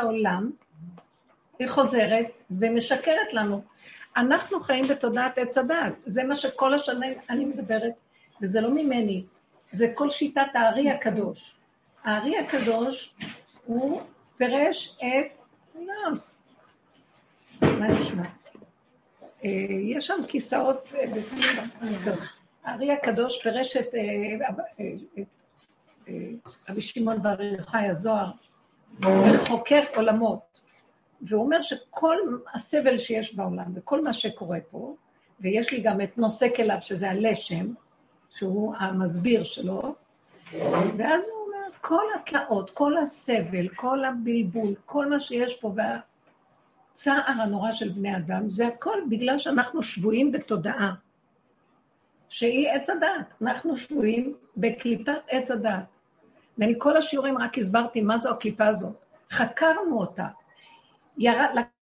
העולם, היא חוזרת ומשקרת לנו. אנחנו חיים בתודעת עץ הדת, זה מה שכל השנה אני מדברת, וזה לא ממני, זה כל שיטת הארי הקדוש. הארי הקדוש, הוא פירש את... לא, מה נשמע? אה, יש שם כיסאות אה, הארי הקדוש פירש את אה, רבי שמעון בר יוחאי הזוהר, וחוקר עולמות, והוא אומר שכל הסבל שיש בעולם וכל מה שקורה פה, ויש לי גם את נושא כליו, שזה הלשם, שהוא המסביר שלו, ואז הוא אומר, כל התלאות, כל הסבל, כל הבלבול, כל מה שיש פה, והצער הנורא של בני אדם, זה הכל בגלל שאנחנו שבויים בתודעה, שהיא עץ הדת. אנחנו שבויים בקליפת עץ הדת. ואני כל השיעורים רק הסברתי מה זו הקליפה הזאת. חקרנו אותה. יר...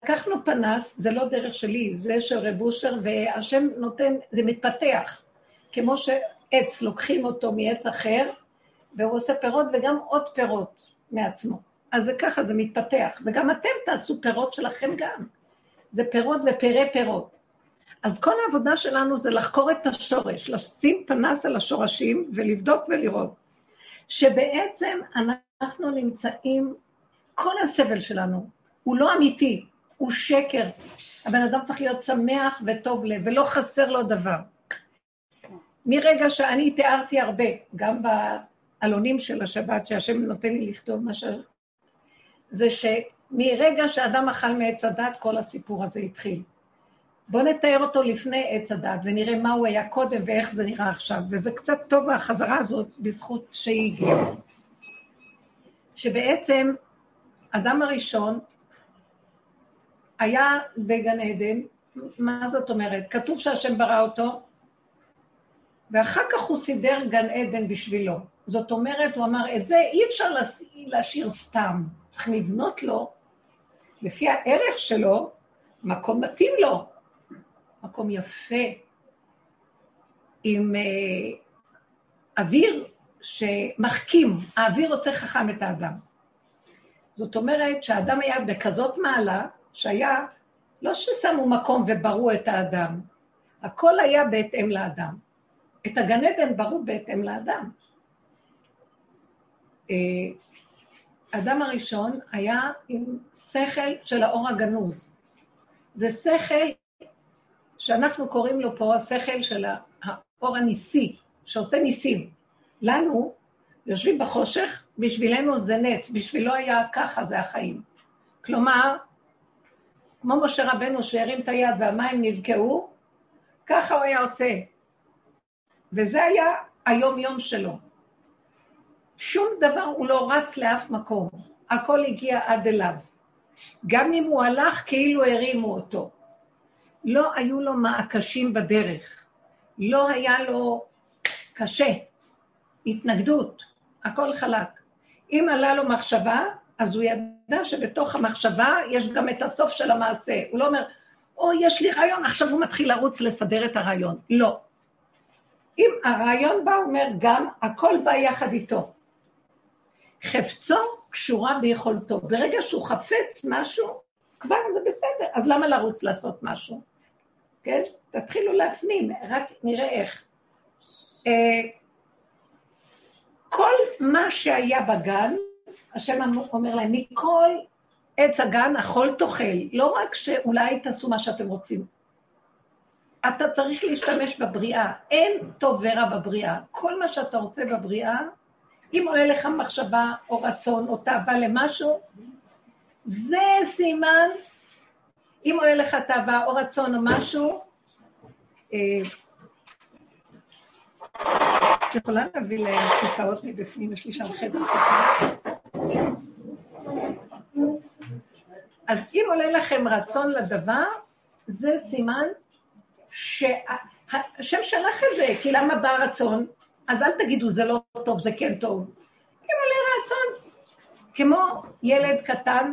לקחנו פנס, זה לא דרך שלי, זה של רב אושר, והשם נותן, זה מתפתח. כמו שעץ, לוקחים אותו מעץ אחר, והוא עושה פירות וגם עוד פירות מעצמו. אז זה ככה, זה מתפתח. וגם אתם תעשו פירות שלכם גם. זה פירות ופרי פירות. אז כל העבודה שלנו זה לחקור את השורש, לשים פנס על השורשים ולבדוק ולראות. שבעצם אנחנו נמצאים, כל הסבל שלנו הוא לא אמיתי, הוא שקר. הבן אדם צריך להיות שמח וטוב לב, ולא חסר לו דבר. מרגע שאני תיארתי הרבה, גם בעלונים של השבת, שהשם נותן לי לכתוב מה ש... זה שמרגע שאדם אכל מעץ הדת, כל הסיפור הזה התחיל. בואו נתאר אותו לפני עץ הדת ונראה מה הוא היה קודם ואיך זה נראה עכשיו. וזה קצת טוב החזרה הזאת בזכות שהיא הגיעה. שבעצם אדם הראשון היה בגן עדן, מה זאת אומרת? כתוב שהשם ברא אותו, ואחר כך הוא סידר גן עדן בשבילו. זאת אומרת, הוא אמר, את זה אי אפשר להשאיר סתם, צריך לבנות לו, לפי הערך שלו, מקום מתאים לו. מקום יפה, עם אה, אוויר שמחכים, האוויר רוצה חכם את האדם. זאת אומרת שהאדם היה בכזאת מעלה, שהיה, לא ששמו מקום וברו את האדם, הכל היה בהתאם לאדם. את הגן עדן ברו בהתאם לאדם. אה, האדם הראשון היה עם שכל של האור הגנוז. זה שכל שאנחנו קוראים לו פה השכל של האור הניסי, שעושה ניסים. לנו, יושבים בחושך, בשבילנו זה נס, בשבילו היה ככה, זה החיים. כלומר, כמו משה רבנו שהרים את היד והמים נבקעו, ככה הוא היה עושה. וזה היה היום-יום שלו. שום דבר הוא לא רץ לאף מקום, הכל הגיע עד אליו. גם אם הוא הלך כאילו הרימו אותו. לא היו לו מעקשים בדרך, לא היה לו קשה, התנגדות, הכל חלק. אם עלה לו מחשבה, אז הוא ידע שבתוך המחשבה יש גם את הסוף של המעשה. הוא לא אומר, או, יש לי רעיון, עכשיו הוא מתחיל לרוץ לסדר את הרעיון. לא. אם הרעיון בא, הוא אומר גם, הכל בא יחד איתו. חפצו קשורה ביכולתו. ברגע שהוא חפץ משהו, כבר זה בסדר. אז למה לרוץ לעשות משהו? כן? תתחילו להפנים, רק נראה איך. אה, כל מה שהיה בגן, השם אומר להם, מכל עץ הגן אכול תאכל, לא רק שאולי תעשו מה שאתם רוצים. אתה צריך להשתמש בבריאה, אין טוב ורע בבריאה. כל מה שאתה רוצה בבריאה, אם עולה לך מחשבה או רצון או תאווה למשהו, זה סימן אם עולה לך תאווה או רצון או משהו, אה, את יכולה להביא להם כיסאות מבפנים, יש לי שם חדר. אז אם עולה לכם רצון לדבר, זה סימן שהשם שלח את זה, כי למה בא רצון? אז אל תגידו זה לא טוב, זה כן טוב. אם עולה רצון, כמו ילד קטן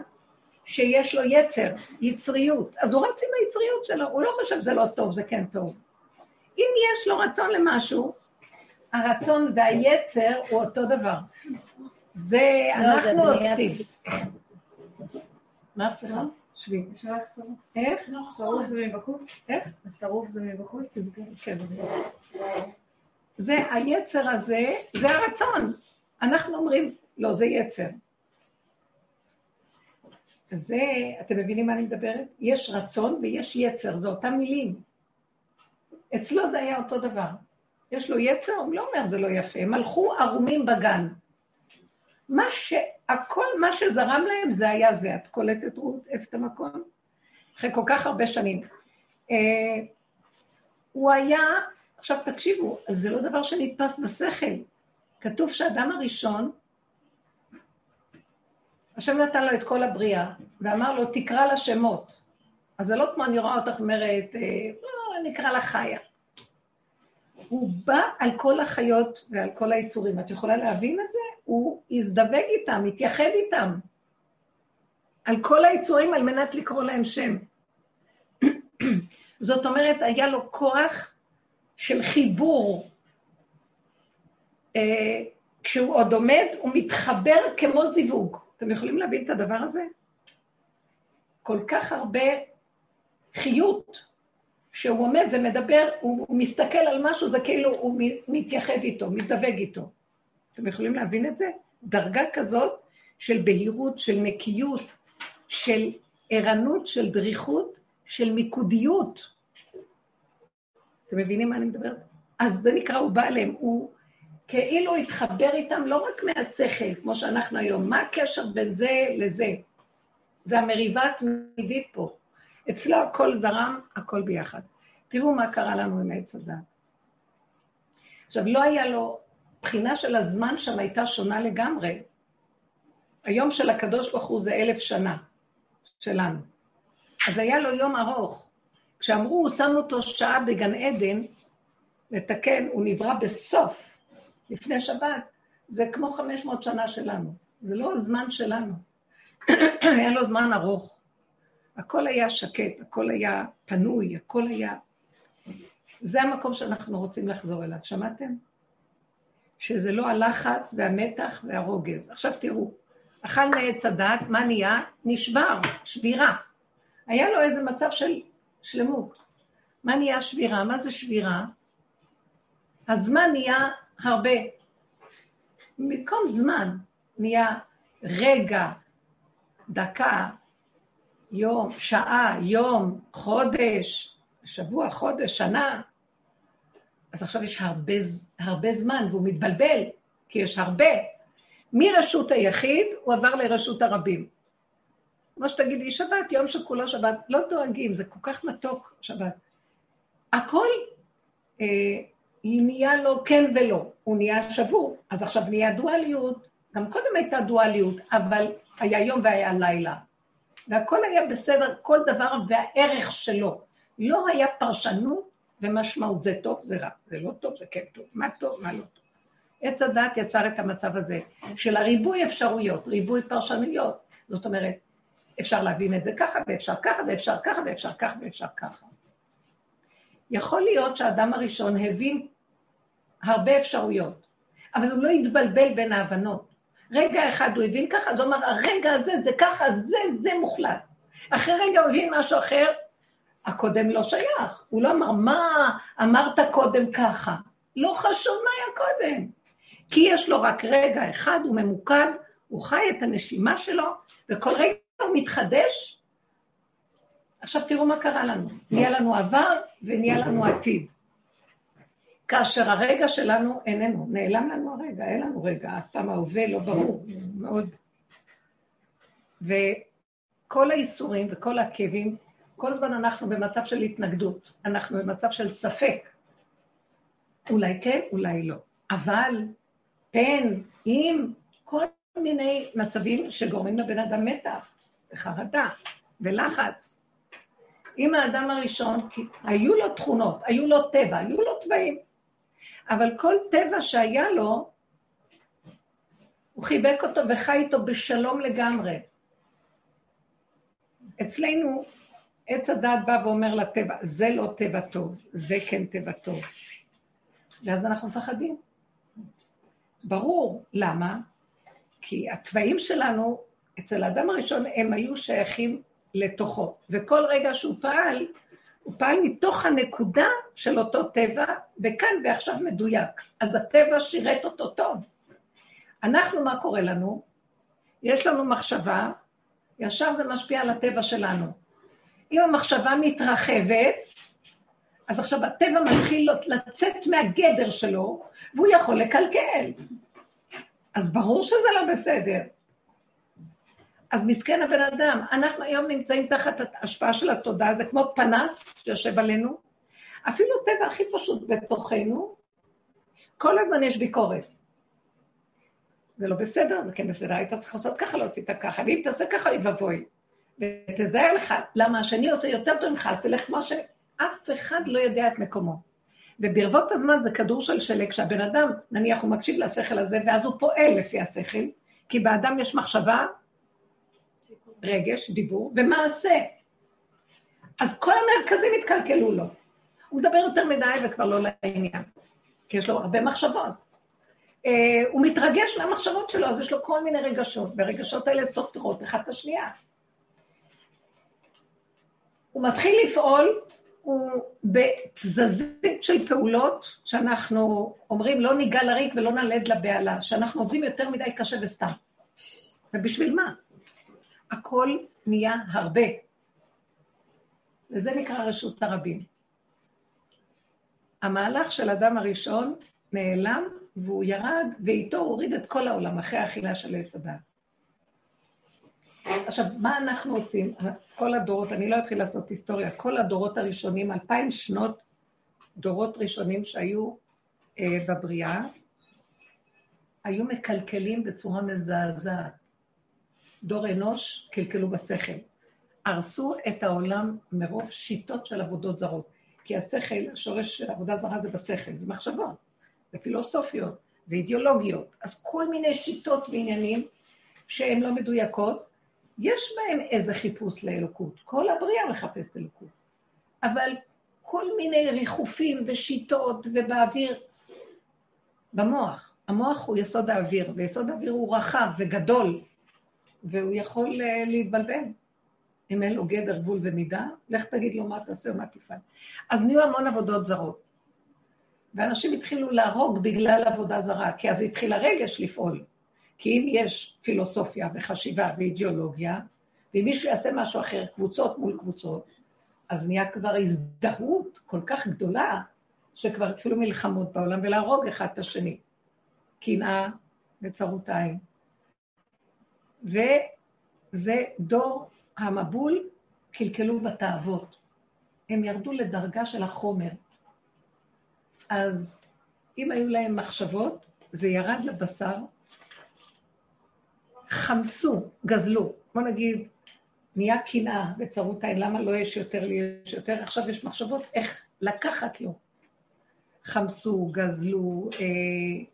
שיש לו יצר, יצריות, אז הוא רץ עם היצריות שלו, הוא לא חושב זה לא טוב, זה כן טוב. אם יש לו רצון למשהו, הרצון והיצר הוא אותו דבר. זה, לא, אנחנו עושים. מה את צריכה? שבי. אפשר רק שרוף. איך? שרוף זה מבחוץ? איך? השרוף זה מבחוץ? תסביר. כן. זה היצר הזה, זה הרצון. אנחנו אומרים, לא, זה יצר. זה, אתם מבינים מה אני מדברת? יש רצון ויש יצר, זה אותם מילים. אצלו זה היה אותו דבר. יש לו יצר, הוא לא אומר זה לא יפה, הם הלכו ערומים בגן. מה ש... הכל מה שזרם להם זה היה זה. את קולטת רות, איפה את המקום? אחרי כל כך הרבה שנים. אה, הוא היה, עכשיו תקשיבו, זה לא דבר שנתפס בשכל. כתוב שהאדם הראשון, השם נתן לו את כל הבריאה, ואמר לו, תקרא לה שמות. אז זה לא כמו אני רואה אותך אומרת, אה, לא, נקרא לה חיה. הוא בא על כל החיות ועל כל היצורים. את יכולה להבין את זה? הוא הזדווג איתם, התייחד איתם. על כל היצורים על מנת לקרוא להם שם. זאת אומרת, היה לו כוח של חיבור. אה, כשהוא עוד עומד, הוא מתחבר כמו זיווג. אתם יכולים להבין את הדבר הזה? כל כך הרבה חיות, שהוא עומד ומדבר, הוא, מסתכל על משהו, זה כאילו הוא מתייחד איתו, מזדווג איתו. אתם יכולים להבין את זה? דרגה כזאת של בהירות, של נקיות, של ערנות, של דריכות, של מיקודיות. אתם מבינים מה אני מדברת? אז זה נקרא, הוא בא אליהם, הוא כאילו התחבר איתם לא רק מהשכל, כמו שאנחנו היום, מה הקשר בין זה לזה? זה המריבה התמידית פה. אצלו הכל זרם, הכל ביחד. תראו מה קרה לנו עם עץ הדת. עכשיו, לא היה לו, בחינה של הזמן שם הייתה שונה לגמרי. היום של הקדוש ברוך הוא זה אלף שנה שלנו. אז היה לו יום ארוך. כשאמרו, שמו אותו שעה בגן עדן, לתקן, הוא נברא בסוף, לפני שבת, זה כמו 500 שנה שלנו. זה לא הזמן שלנו. היה לו זמן ארוך. הכל היה שקט, הכל היה פנוי, הכל היה... זה המקום שאנחנו רוצים לחזור אליו, שמעתם? שזה לא הלחץ והמתח והרוגז. עכשיו תראו, אכל מעץ הדת, מה נהיה? נשבר, שבירה. היה לו איזה מצב של שלמות. מה נהיה שבירה? מה זה שבירה? הזמן נהיה הרבה. במקום זמן נהיה רגע, דקה, יום, שעה, יום, חודש, שבוע, חודש, שנה. אז עכשיו יש הרבה, הרבה זמן והוא מתבלבל, כי יש הרבה. מרשות היחיד הוא עבר לרשות הרבים. כמו שתגידי, שבת, יום שכולו שבת, לא דואגים, זה כל כך מתוק, שבת. הכל אה, נהיה לו כן ולא, הוא נהיה שבור, אז עכשיו נהיה דואליות, גם קודם הייתה דואליות, אבל היה יום והיה לילה. והכל היה בסדר, כל דבר והערך שלו. לא היה פרשנות ומשמעות, זה טוב, זה רע, זה לא טוב, זה כן טוב, מה טוב, מה לא טוב. עץ הדת יצר את המצב הזה של הריבוי אפשרויות, ריבוי פרשנויות. זאת אומרת, אפשר להבין את זה ככה, ואפשר ככה, ואפשר ככה, ואפשר ככה, ואפשר ככה. יכול להיות שהאדם הראשון הבין הרבה אפשרויות, אבל הוא לא התבלבל בין ההבנות. רגע אחד הוא הבין ככה, אז הוא אמר, הרגע הזה זה ככה, זה, זה מוחלט. אחרי רגע הוא הבין משהו אחר, הקודם לא שייך. הוא לא אמר, מה אמרת קודם ככה? לא חשוב מה היה קודם. כי יש לו רק רגע אחד, הוא ממוקד, הוא חי את הנשימה שלו, וכל רגע הוא מתחדש. עכשיו תראו מה קרה לנו. נהיה לנו עבר ונהיה לנו עתיד. כאשר הרגע שלנו איננו, נעלם לנו הרגע, אין לנו רגע, אף פעם ההווה לא ברור, מאוד. וכל האיסורים וכל הכאבים, כל הזמן אנחנו במצב של התנגדות, אנחנו במצב של ספק. אולי כן, אולי לא. אבל פן, אם, כל מיני מצבים שגורמים לבן אדם מתח, וחרדה, ולחץ. אם האדם הראשון, היו לו תכונות, היו לו טבע, היו לו טבעים. אבל כל טבע שהיה לו, הוא חיבק אותו וחי איתו בשלום לגמרי. אצלנו עץ הדעת בא ואומר לטבע, זה לא טבע טוב, זה כן טבע טוב. ואז אנחנו מפחדים. ברור, למה? כי התוואים שלנו אצל האדם הראשון הם היו שייכים לתוכו, וכל רגע שהוא פעל, הוא פעל מתוך הנקודה של אותו טבע, וכאן ועכשיו מדויק. אז הטבע שירת אותו טוב. אנחנו, מה קורה לנו? יש לנו מחשבה, ישר זה משפיע על הטבע שלנו. אם המחשבה מתרחבת, אז עכשיו הטבע מתחיל לצאת מהגדר שלו, והוא יכול לקלקל. אז ברור שזה לא בסדר. אז מסכן הבן אדם, אנחנו היום נמצאים תחת השפעה של התודעה, זה כמו פנס שיושב עלינו. אפילו טבע הכי פשוט בתוכנו, כל הזמן יש ביקורת. זה לא בסדר, זה כן בסדר, היית צריך לעשות ככה, לא עשית ככה, ואם תעשה ככה, אוי ואבוי. ותזהר לך, למה השני עושה יותר טוב ממך, אז תלך כמו שאף אחד לא יודע את מקומו. וברבות הזמן זה כדור של שלג, כשהבן אדם, נניח הוא מקשיב לשכל הזה, ואז הוא פועל לפי השכל, כי באדם יש מחשבה, רגש, דיבור, ומעשה. אז כל המרכזים התקלקלו לו. הוא מדבר יותר מדי וכבר לא לעניין, כי יש לו הרבה מחשבות. Uh, הוא מתרגש מהמחשבות שלו, אז יש לו כל מיני רגשות, והרגשות האלה סותרות אחת את השנייה. הוא מתחיל לפעול, הוא בתזזית של פעולות, שאנחנו אומרים לא ניגע לריק ולא נלד לבהלה, שאנחנו עובדים יותר מדי קשה וסתם. ובשביל מה? הכל נהיה הרבה. וזה נקרא רשות הרבים. המהלך של אדם הראשון נעלם והוא ירד, ואיתו הוא הוריד את כל העולם אחרי האכילה של עץ הדת. עכשיו, מה אנחנו עושים? כל הדורות, אני לא אתחיל לעשות היסטוריה, כל הדורות הראשונים, אלפיים שנות דורות ראשונים שהיו אה, בבריאה, היו מקלקלים בצורה מזעזעת. דור אנוש קלקלו בשכל. הרסו את העולם מרוב שיטות של עבודות זרות. כי השכל, השורש של עבודה זרה זה בשכל, זה מחשבות, זה פילוסופיות, זה אידיאולוגיות. אז כל מיני שיטות ועניינים שהן לא מדויקות, יש בהם איזה חיפוש לאלוקות. כל הבריאה מחפשת אלוקות. אבל כל מיני ריחופים ושיטות ובאוויר, במוח. המוח הוא יסוד האוויר, ויסוד האוויר הוא רחב וגדול, והוא יכול אה, להתבלבל. אם אין לו גדר, גבול ומידה, לך תגיד לו מה תעשה ומה תפעל. אז נהיו המון עבודות זרות. ואנשים התחילו להרוג בגלל עבודה זרה, כי אז התחיל הרגש לפעול. כי אם יש פילוסופיה וחשיבה ואידיאולוגיה, ואם מישהו יעשה משהו אחר, קבוצות מול קבוצות, אז נהיה כבר הזדהות כל כך גדולה, שכבר התחילו מלחמות בעולם ולהרוג אחד את השני. קנאה וצרות עין. וזה דור המבול, קלקלו בתאוות. הם ירדו לדרגה של החומר. אז אם היו להם מחשבות, זה ירד לבשר, חמסו, גזלו. בוא נגיד, נהיה קנאה וצרות עין, למה לא יש יותר, לי יש יותר? עכשיו יש מחשבות איך לקחת לו. חמסו, גזלו, אה,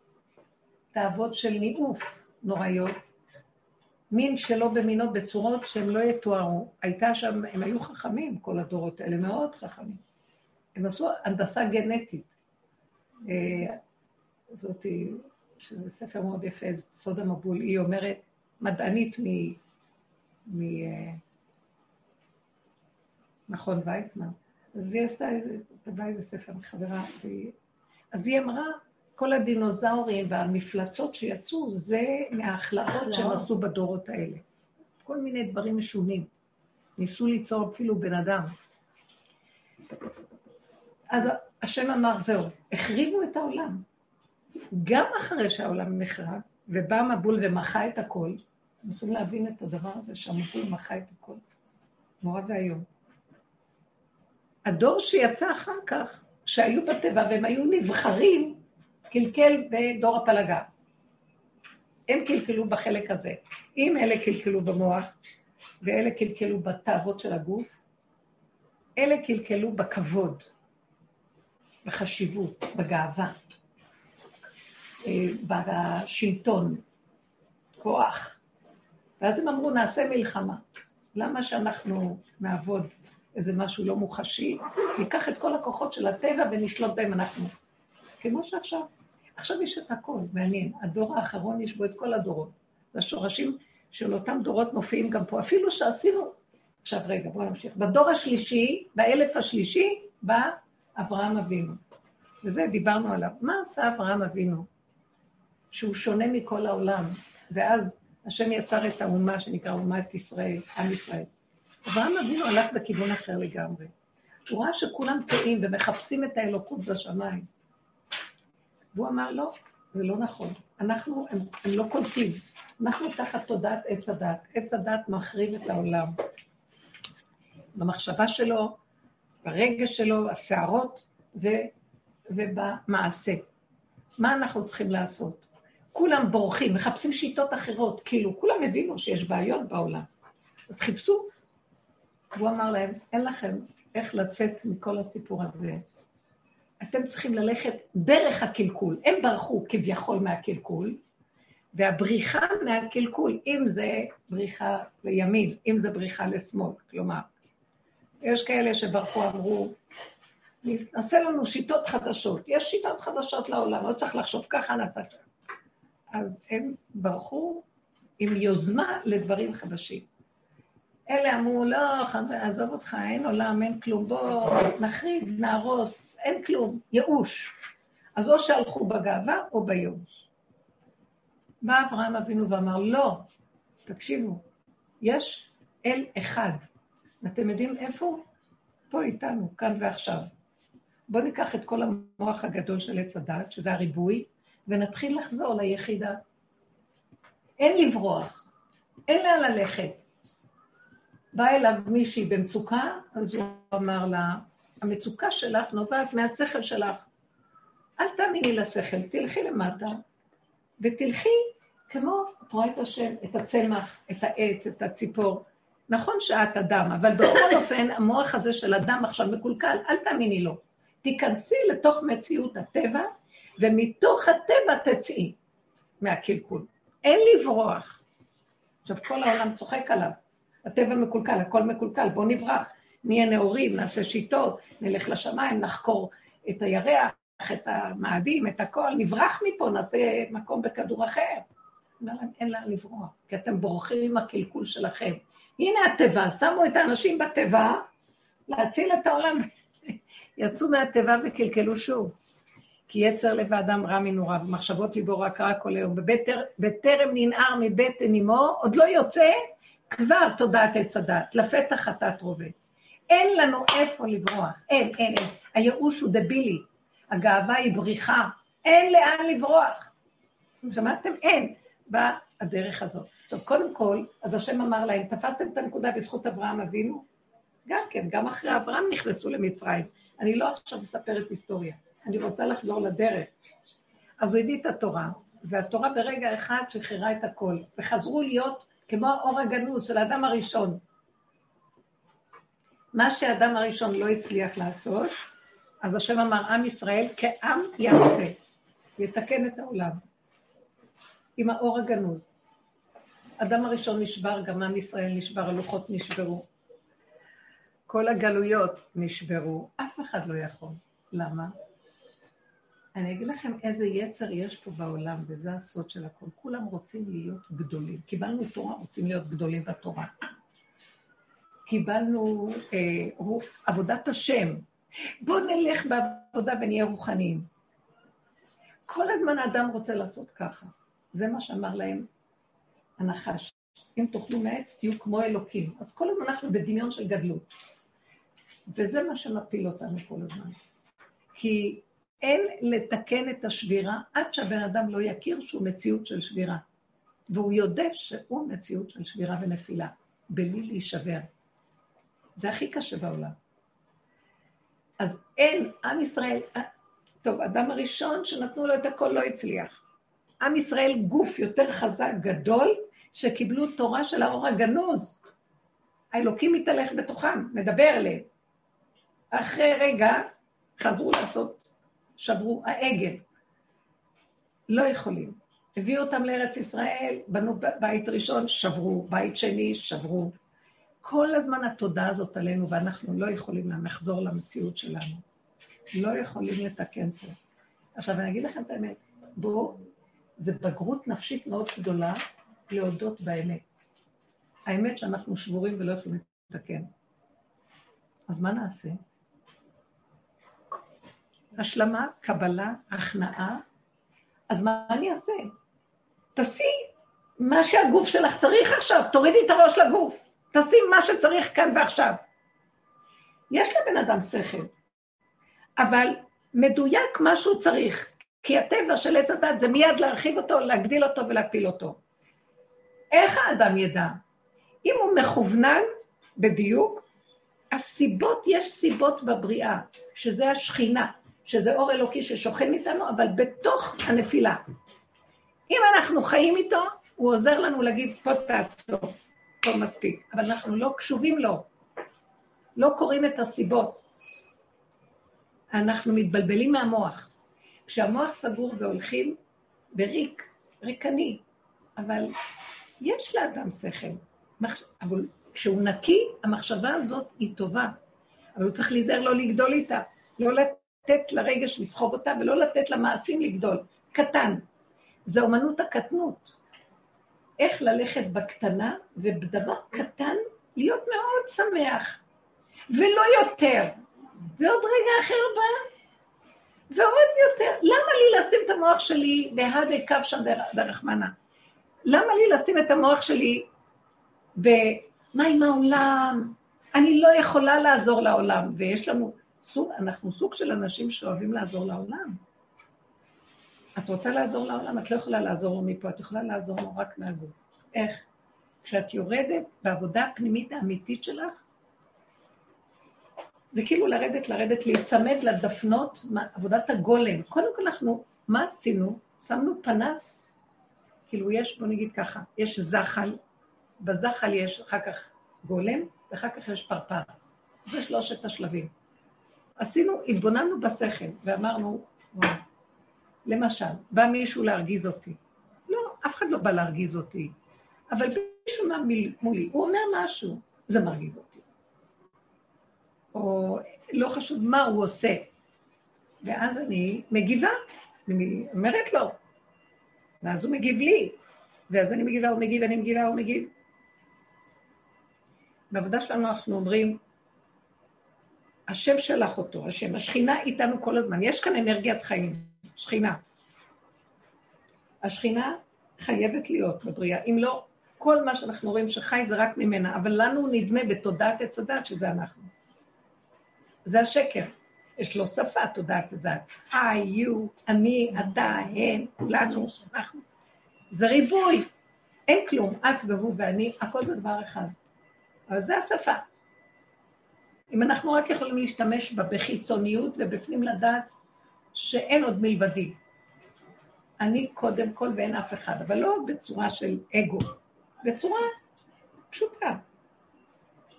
תאוות של ניאוף נוראיות, מין שלא במינו בצורות שהם לא יתוארו. הייתה שם, הם היו חכמים, כל הדורות האלה, מאוד חכמים. הם עשו הנדסה גנטית. אה, זאתי, שזה ספר מאוד יפה, סוד המבול, היא אומרת, מדענית מ... מכון ויצמן. אז היא עשתה, כתבה איזה ספר מחברה, אז היא אמרה, כל הדינוזאורים והמפלצות שיצאו, זה מההכלאות שהם עשו בדורות האלה. כל מיני דברים משונים. ניסו ליצור אפילו בן אדם. אז השם אמר, זהו, החריבו את העולם. גם אחרי שהעולם נחרב, ובא מבול ומחה את הכל, אתם צריכים להבין את הדבר הזה, שהמבול מחה את הכל. נורא ואיום. הדור שיצא אחר כך, שהיו בטבע והם היו נבחרים, קלקל בדור הפלגה. הם קלקלו בחלק הזה. אם אלה קלקלו במוח, ואלה קלקלו בתאוות של הגוף, אלה קלקלו בכבוד, בחשיבות, בגאווה, אה, בשלטון, כוח. ואז הם אמרו, נעשה מלחמה. למה שאנחנו נעבוד איזה משהו לא מוחשי? ניקח את כל הכוחות של הטבע ונשלוט בהם אנחנו. כמו שעכשיו. עכשיו יש את הכל, מעניין. הדור האחרון יש בו את כל הדורות. זה השורשים של אותם דורות מופיעים גם פה, אפילו שעשינו... עכשיו רגע, בואו נמשיך. בדור השלישי, באלף השלישי, בא אברהם אבינו. וזה דיברנו עליו. מה עשה אברהם אבינו? שהוא שונה מכל העולם, ואז השם יצר את האומה שנקרא אומת ישראל, עם ישראל. אברהם אבינו הלך בכיוון אחר לגמרי. הוא ראה שכולם טועים ומחפשים את האלוקות בשמיים. והוא אמר, לא, זה לא נכון. אנחנו, הם, הם לא קולטים. אנחנו תחת תודעת עץ הדת. עץ הדת מחריב את העולם. במחשבה שלו, ברגש שלו, הסערות, ו, ובמעשה. מה אנחנו צריכים לעשות? כולם בורחים, מחפשים שיטות אחרות, כאילו, כולם הבינו שיש בעיות בעולם. אז חיפשו, והוא אמר להם, אין לכם איך לצאת מכל הסיפור הזה. אתם צריכים ללכת דרך הקלקול. הם ברחו כביכול מהקלקול, והבריחה מהקלקול, אם זה בריחה לימין, אם זה בריחה לשמאל, כלומר, יש כאלה שברחו, אמרו, נעשה לנו שיטות חדשות. יש שיטות חדשות לעולם, לא צריך לחשוב ככה, נעשה ככה. אז הם ברחו עם יוזמה לדברים חדשים. אלה אמרו, לא, עזוב אותך, אין עולם, אין כלום, בוא נחריב, נהרוס, אין כלום, ייאוש. אז או שהלכו בגאווה או בייאוש. בא אברהם אבינו ואמר, לא, תקשיבו, יש אל אחד. ואתם יודעים איפה? פה איתנו, כאן ועכשיו. בואו ניקח את כל המוח הגדול של עץ הדת, שזה הריבוי, ונתחיל לחזור ליחידה. אין לברוח, אין לאן ללכת. באה אליו מישהי במצוקה, אז הוא אמר לה, המצוקה שלך נובעת מהשכל שלך. אל תאמיני לשכל, תלכי למטה, ותלכי כמו, את רואה את השם, את הצמח, את העץ, את הציפור. נכון שאת אדם, אבל בכל אופן, המוח הזה של אדם עכשיו מקולקל, אל תאמיני לו. תיכנסי לתוך מציאות הטבע, ומתוך הטבע תצאי מהקלקול. אין לברוח. עכשיו, כל העולם צוחק עליו. הטבע מקולקל, הכל מקולקל, בואו נברח. נהיה נאורים, נעשה שיטות, נלך לשמיים, נחקור את הירח, את המאדים, את הכל, נברח מפה, נעשה מקום בכדור אחר. אין לאן לברוח, כי אתם בורחים עם הקלקול שלכם. הנה הטבע, שמו את האנשים בתיבה להציל את העולם. יצאו מהתיבה וקלקלו שוב. כי יצר לב האדם רע מנוריו, ומחשבות ליבו רק רע כל היום. בטרם ננער מבטן אמו, עוד לא יוצא, כבר תודעת עץ הדת, לפתח חטאת רובץ. אין לנו איפה לברוח, אין, אין, אין. הייאוש הוא דבילי, הגאווה היא בריחה, אין לאן לברוח. שמעתם? אין. באה הדרך הזאת. טוב, קודם כל, אז השם אמר להם, תפסתם את הנקודה בזכות אברהם אבינו? גם כן, גם אחרי אברהם נכנסו למצרים. אני לא עכשיו מספרת היסטוריה, אני רוצה לחזור לדרך. אז הוא הביא את התורה, והתורה ברגע אחד שחררה את הכל, וחזרו להיות כמו האור הגנוז של האדם הראשון. מה שהאדם הראשון לא הצליח לעשות, אז השם אמר, עם ישראל כעם יעשה, יתקן את העולם. עם האור הגנוז. אדם הראשון נשבר, גם עם ישראל נשבר, הלוחות נשברו. כל הגלויות נשברו, אף אחד לא יכול. למה? אני אגיד לכם איזה יצר יש פה בעולם, וזה הסוד של הכול. כולם רוצים להיות גדולים. קיבלנו תורה, רוצים להיות גדולים בתורה. קיבלנו אה, עבודת השם. בואו נלך בעבודה ונהיה רוחניים. כל הזמן האדם רוצה לעשות ככה. זה מה שאמר להם הנחש. אם תאכלו מעץ, תהיו כמו אלוקים. אז כל הזמן אנחנו בדמיון של גדלות. וזה מה שמפיל אותנו כל הזמן. כי אין לתקן את השבירה עד שהבן אדם לא יכיר שהוא מציאות של שבירה. והוא יודע שהוא מציאות של שבירה ונפילה, בלי להישבר. זה הכי קשה בעולם. אז אין, עם ישראל, טוב, אדם הראשון שנתנו לו את הכל לא הצליח. עם ישראל גוף יותר חזק, גדול, שקיבלו תורה של האור הגנוז. האלוקים מתהלך בתוכם, מדבר אליהם. אחרי רגע חזרו לעשות, שברו, העגל. לא יכולים. הביאו אותם לארץ ישראל, בנו בית ראשון, שברו, בית שני, שברו. כל הזמן התודעה הזאת עלינו, ואנחנו לא יכולים לחזור למציאות שלנו. לא יכולים לתקן פה. עכשיו, אני אגיד לכם את האמת, בואו, זו בגרות נפשית מאוד גדולה להודות באמת. האמת שאנחנו שבורים ולא יכולים לתקן. אז מה נעשה? השלמה, קבלה, הכנעה. אז מה אני אעשה? תעשי מה שהגוף שלך צריך עכשיו, תורידי את הראש לגוף. תעשי מה שצריך כאן ועכשיו. יש לבן אדם שכל, אבל מדויק מה שהוא צריך, כי הטבע של עץ הדת זה מיד להרחיב אותו, להגדיל אותו ולהפיל אותו. איך האדם ידע? אם הוא מכוונן בדיוק, הסיבות, יש סיבות בבריאה, שזה השכינה, שזה אור אלוקי ששוכן איתנו, אבל בתוך הנפילה. אם אנחנו חיים איתו, הוא עוזר לנו להגיד, פה תעצור, פה מספיק, אבל אנחנו לא קשובים לו, לא קוראים את הסיבות. אנחנו מתבלבלים מהמוח. כשהמוח סגור והולכים בריק, ריקני, אבל יש לאדם שכל, אבל כשהוא נקי, המחשבה הזאת היא טובה, אבל הוא צריך להיזהר לא לגדול איתה, לא לתת לרגש לסחוב אותה ולא לתת למעשים לגדול. קטן. זה אומנות הקטנות. איך ללכת בקטנה, ובדבר קטן להיות מאוד שמח, ולא יותר. ועוד רגע אחר בא, ועוד יותר. למה לי לשים את המוח שלי בהדי קו שם דרך מנה? למה לי לשים את המוח שלי במה עם העולם? אני לא יכולה לעזור לעולם, ויש לנו סוג, אנחנו סוג של אנשים שאוהבים לעזור לעולם. את רוצה לעזור לעולם, את לא יכולה לעזור לו מפה, את יכולה לעזור לו רק מהגוף. איך? כשאת יורדת בעבודה הפנימית האמיתית שלך, זה כאילו לרדת, לרדת, להיצמד לדפנות, עבודת הגולם. קודם כל אנחנו, מה עשינו? שמנו פנס, כאילו יש, בוא נגיד ככה, יש זחל, בזחל יש אחר כך גולם, ואחר כך יש פרפר. זה שלושת השלבים. עשינו, התבוננו בשכל, ואמרנו, וואו, למשל, בא מישהו להרגיז אותי. לא, אף אחד לא בא להרגיז אותי, אבל מישהו מולי, הוא אומר משהו, זה מרגיז אותי. או לא חשוב מה הוא עושה. ואז אני מגיבה, אני אומרת לו, ואז הוא מגיב לי, ואז אני מגיבה, הוא מגיב, אני מגיבה, הוא מגיב. בעבודה שלנו אנחנו אומרים, השם שלח אותו, השם, השכינה איתנו כל הזמן, יש כאן אנרגיית חיים, שכינה. השכינה חייבת להיות בבריאה, אם לא, כל מה שאנחנו רואים שחי זה רק ממנה, אבל לנו נדמה בתודעת עץ הדת שזה אנחנו. זה השקר. יש לו שפה, תודעת את זה. I, you, אני, אתה, הם, כולנו, אנחנו. זה ריבוי. אין כלום, את והוא ואני, הכל זה דבר אחד. אבל זה השפה. אם אנחנו רק יכולים להשתמש בה בחיצוניות ובפנים לדעת שאין עוד מלבדי. אני קודם כל ואין אף אחד, אבל לא בצורה של אגו, בצורה פשוטה.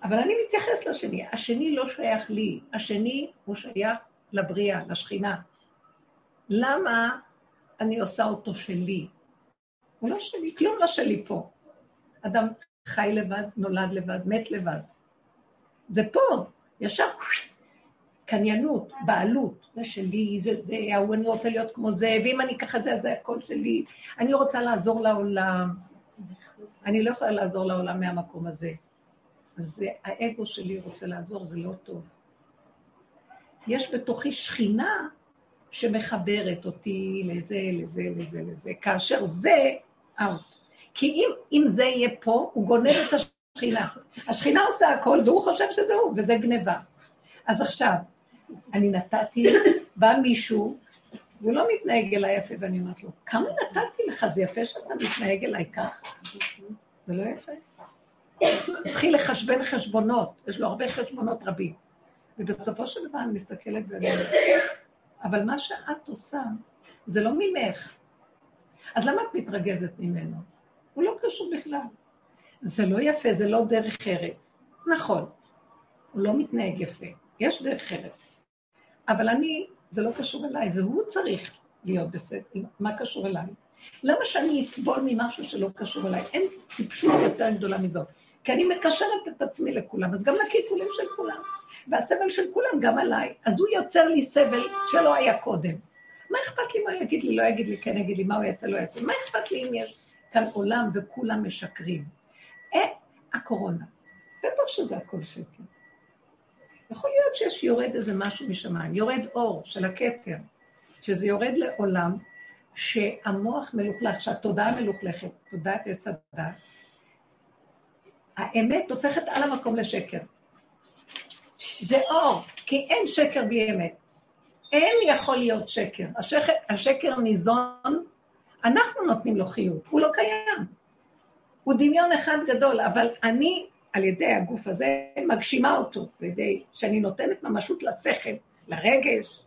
אבל אני מתייחס לשני. השני לא שייך לי, השני הוא שייך לבריאה, לשכינה. למה אני עושה אותו שלי? הוא לא שלי, כלום לא שלי פה. אדם חי לבד, נולד לבד, מת לבד. זה פה, ישר קניינות, בעלות, זה שלי, זה זה, ההוא אני רוצה להיות כמו זה, ואם אני אקח את זה, אז זה הכל שלי. אני רוצה לעזור לעולם. אני לא יכולה לעזור לעולם מהמקום הזה. אז האגו שלי רוצה לעזור, זה לא טוב. יש בתוכי שכינה שמחברת אותי לזה, לזה, לזה, לזה, כאשר זה אאוט. כי אם, אם זה יהיה פה, הוא גונב את השכינה. השכינה עושה הכל, והוא חושב שזה הוא, וזה גניבה. אז עכשיו, אני נתתי, בא מישהו, והוא לא מתנהג אליי יפה, ואני אומרת לו, כמה נתתי לך, זה יפה שאתה מתנהג אליי ככה? זה לא יפה. התחיל לחשבן חשבונות, יש לו הרבה חשבונות רבים. ובסופו של דבר אני מסתכלת ואני אומרת, אבל מה שאת עושה זה לא ממך. אז למה את מתרגזת ממנו? הוא לא קשור בכלל. זה לא יפה, זה לא דרך ארץ. נכון, הוא לא מתנהג יפה, יש דרך ארץ. אבל אני, זה לא קשור אליי, זה הוא צריך להיות בסדר. מה קשור אליי? למה שאני אסבול ממשהו שלא קשור אליי? אין טיפשות יותר גדולה מזאת. כי אני מקשרת את עצמי לכולם, אז גם לקלקולים של כולם. והסבל של כולם גם עליי. אז הוא יוצר לי סבל שלא היה קודם. מה אכפת לי מה יגיד לי, לא יגיד לי, כן יגיד לי, מה הוא יעשה, לא יעשה. מה אכפת לי אם יש כאן עולם וכולם משקרים? אה, הקורונה. בטח שזה הכל שקר. יכול להיות שיש יורד איזה משהו משמיים, יורד אור של הכתר, שזה יורד לעולם שהמוח מלוכלך, שהתודעה מלוכלכת, תודעת עץ הדת, האמת הופכת על המקום לשקר. זה אור, כי אין שקר בלי אמת. אין יכול להיות שקר. השקר, השקר ניזון, אנחנו נותנים לו חיות, הוא לא קיים. הוא דמיון אחד גדול, אבל אני, על ידי הגוף הזה, מגשימה אותו, על ידי שאני נותנת ממשות לשכל, לרגש,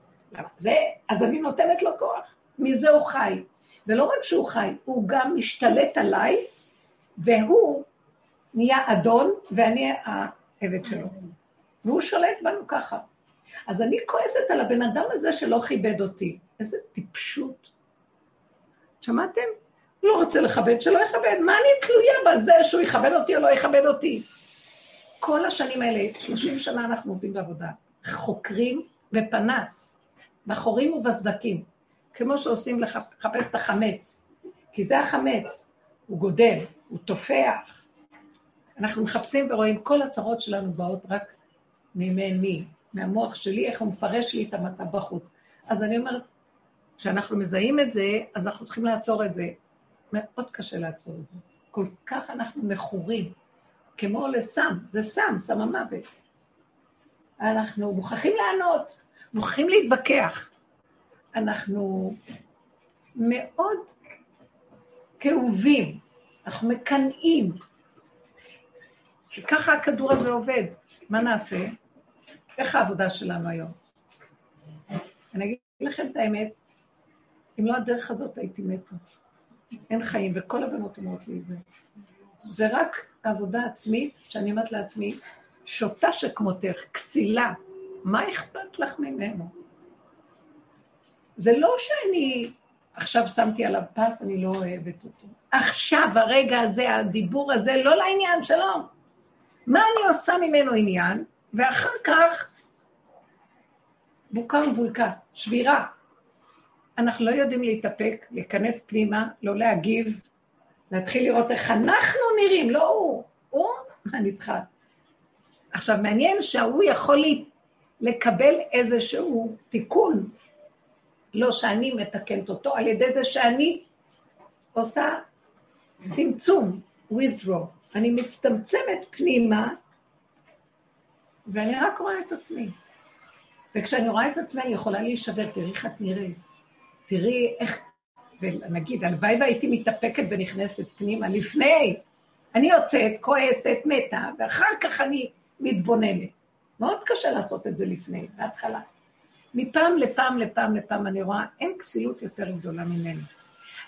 זה, אז אני נותנת לו כוח. מזה הוא חי. ולא רק שהוא חי, הוא גם משתלט עליי, והוא נהיה אדון, ואני העבד שלו. והוא שולט בנו ככה. אז אני כועסת על הבן אדם הזה שלא כיבד אותי. איזה טיפשות. שמעתם? לא רוצה לכבד, שלא יכבד. מה אני תלויה בזה שהוא יכבד אותי או לא יכבד אותי? כל השנים האלה, 30 שנה אנחנו עובדים בעבודה, חוקרים בפנס, בחורים ובסדקים, כמו שעושים לחפש את החמץ, כי זה החמץ, הוא גודל, הוא תופח. אנחנו מחפשים ורואים, כל הצרות שלנו באות רק ממני, מהמוח שלי, איך הוא מפרש לי את המצב בחוץ. אז אני אומרת, כשאנחנו מזהים את זה, אז אנחנו צריכים לעצור את זה. מאוד קשה לעצור את זה. כל כך אנחנו מכורים, כמו לסם, זה סם, סם המוות. אנחנו מוכרחים לענות, מוכרחים להתווכח. אנחנו מאוד כאובים, אנחנו מקנאים. ככה הכדור הזה עובד. מה נעשה? איך העבודה שלנו היום? אני אגיד לכם את האמת, אם לא הדרך הזאת הייתי מתה. אין חיים, וכל הבנות אומרות לי את זה. זה רק עבודה עצמית, שאני אומרת לעצמי, שוטה שכמותך, כסילה, מה אכפת לך ממנו? זה לא שאני עכשיו שמתי עליו פס, אני לא אוהבת אותו. עכשיו, הרגע הזה, הדיבור הזה, לא לעניין, שלום. מה אני עושה ממנו עניין? ואחר כך, בוקה ובולקה, שבירה. אנחנו לא יודעים להתאפק, להיכנס פנימה, לא להגיב, להתחיל לראות איך אנחנו נראים, לא הוא, הוא, אני? עכשיו, מעניין שההוא יכול לקבל איזשהו תיקון, לא שאני מתקנת אותו, על ידי זה שאני עושה צמצום, withdraw. אני מצטמצמת פנימה, ואני רק רואה את עצמי. וכשאני רואה את עצמי, אני יכולה להישבר, תראי איך את נראית. תראי איך, ונגיד, הלוואי והייתי מתאפקת ונכנסת פנימה לפני. אני יוצאת, כועסת, מתה, ואחר כך אני מתבוננת. מאוד קשה לעשות את זה לפני, בהתחלה. מפעם לפעם לפעם לפעם אני רואה, אין כסילות יותר גדולה ממני.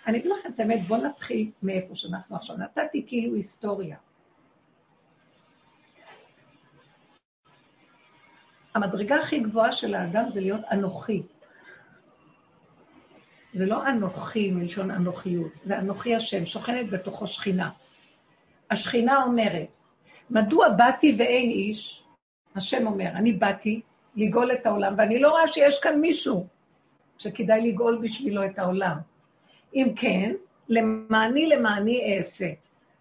אני אגיד לכם את האמת, בואו נתחיל מאיפה שאנחנו עכשיו. נתתי כאילו היסטוריה. המדרגה הכי גבוהה של האדם זה להיות אנוכי. זה לא אנוכי מלשון אנוכיות, זה אנוכי השם, שוכנת בתוכו שכינה. השכינה אומרת, מדוע באתי ואין איש? השם אומר, אני באתי לגאול את העולם, ואני לא רואה שיש כאן מישהו שכדאי לגאול בשבילו את העולם. אם כן, למעני למעני אעשה.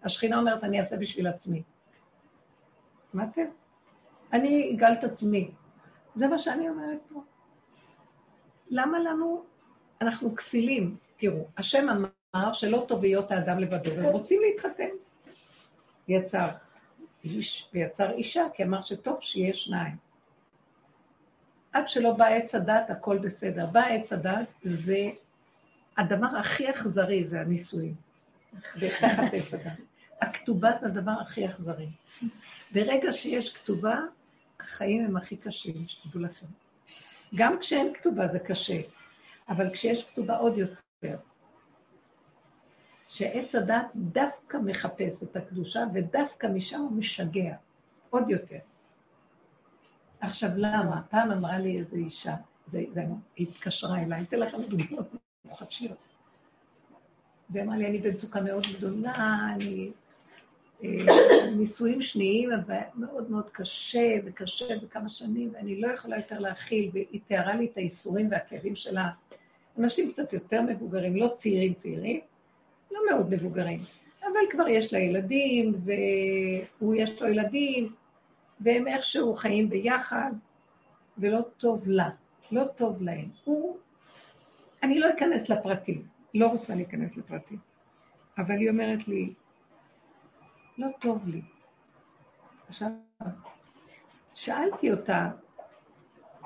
השכינה אומרת, אני אעשה בשביל עצמי. שמעתם? אני אגאל את עצמי. זה מה שאני אומרת פה. למה לנו, אנחנו כסילים. תראו, השם אמר שלא טוב להיות האדם לבדו, אז רוצים להתחתן. יצר איש ויצר אישה, כי אמר שטוב שיהיה שניים. עד שלא בא עץ הדת, הכל בסדר. בא עץ הדת, זה הדבר הכי אכזרי, זה הנישואים. תחת עץ הדת. הכתובה זה הדבר הכי אכזרי. ברגע שיש כתובה, החיים הם הכי קשים, שתדעו לכם. גם כשאין כתובה זה קשה, אבל כשיש כתובה עוד יותר. שעץ הדת דווקא מחפש את הקדושה, ודווקא משם הוא משגע, עוד יותר. עכשיו, למה? פעם אמרה לי איזו אישה, זה, זה, היא התקשרה אליי, אני אתן לכם דוגמאות מוחשיות. ואמרה לי, אני במצוקה מאוד גדולה, אני... אה, נישואים שניים, אבל מאוד מאוד קשה וקשה וכמה שנים, ואני לא יכולה יותר להכיל, והיא תיארה לי את האיסורים והכאבים שלה. אנשים קצת יותר מבוגרים, לא צעירים צעירים, לא מאוד מבוגרים. אבל כבר יש לה ילדים, והוא יש לו ילדים, והם איכשהו חיים ביחד, ולא טוב לה, לא טוב להם. הוא, אני לא אכנס לפרטים, לא רוצה להיכנס לפרטים, אבל היא אומרת לי, לא טוב לי. עכשיו, שאלתי אותה,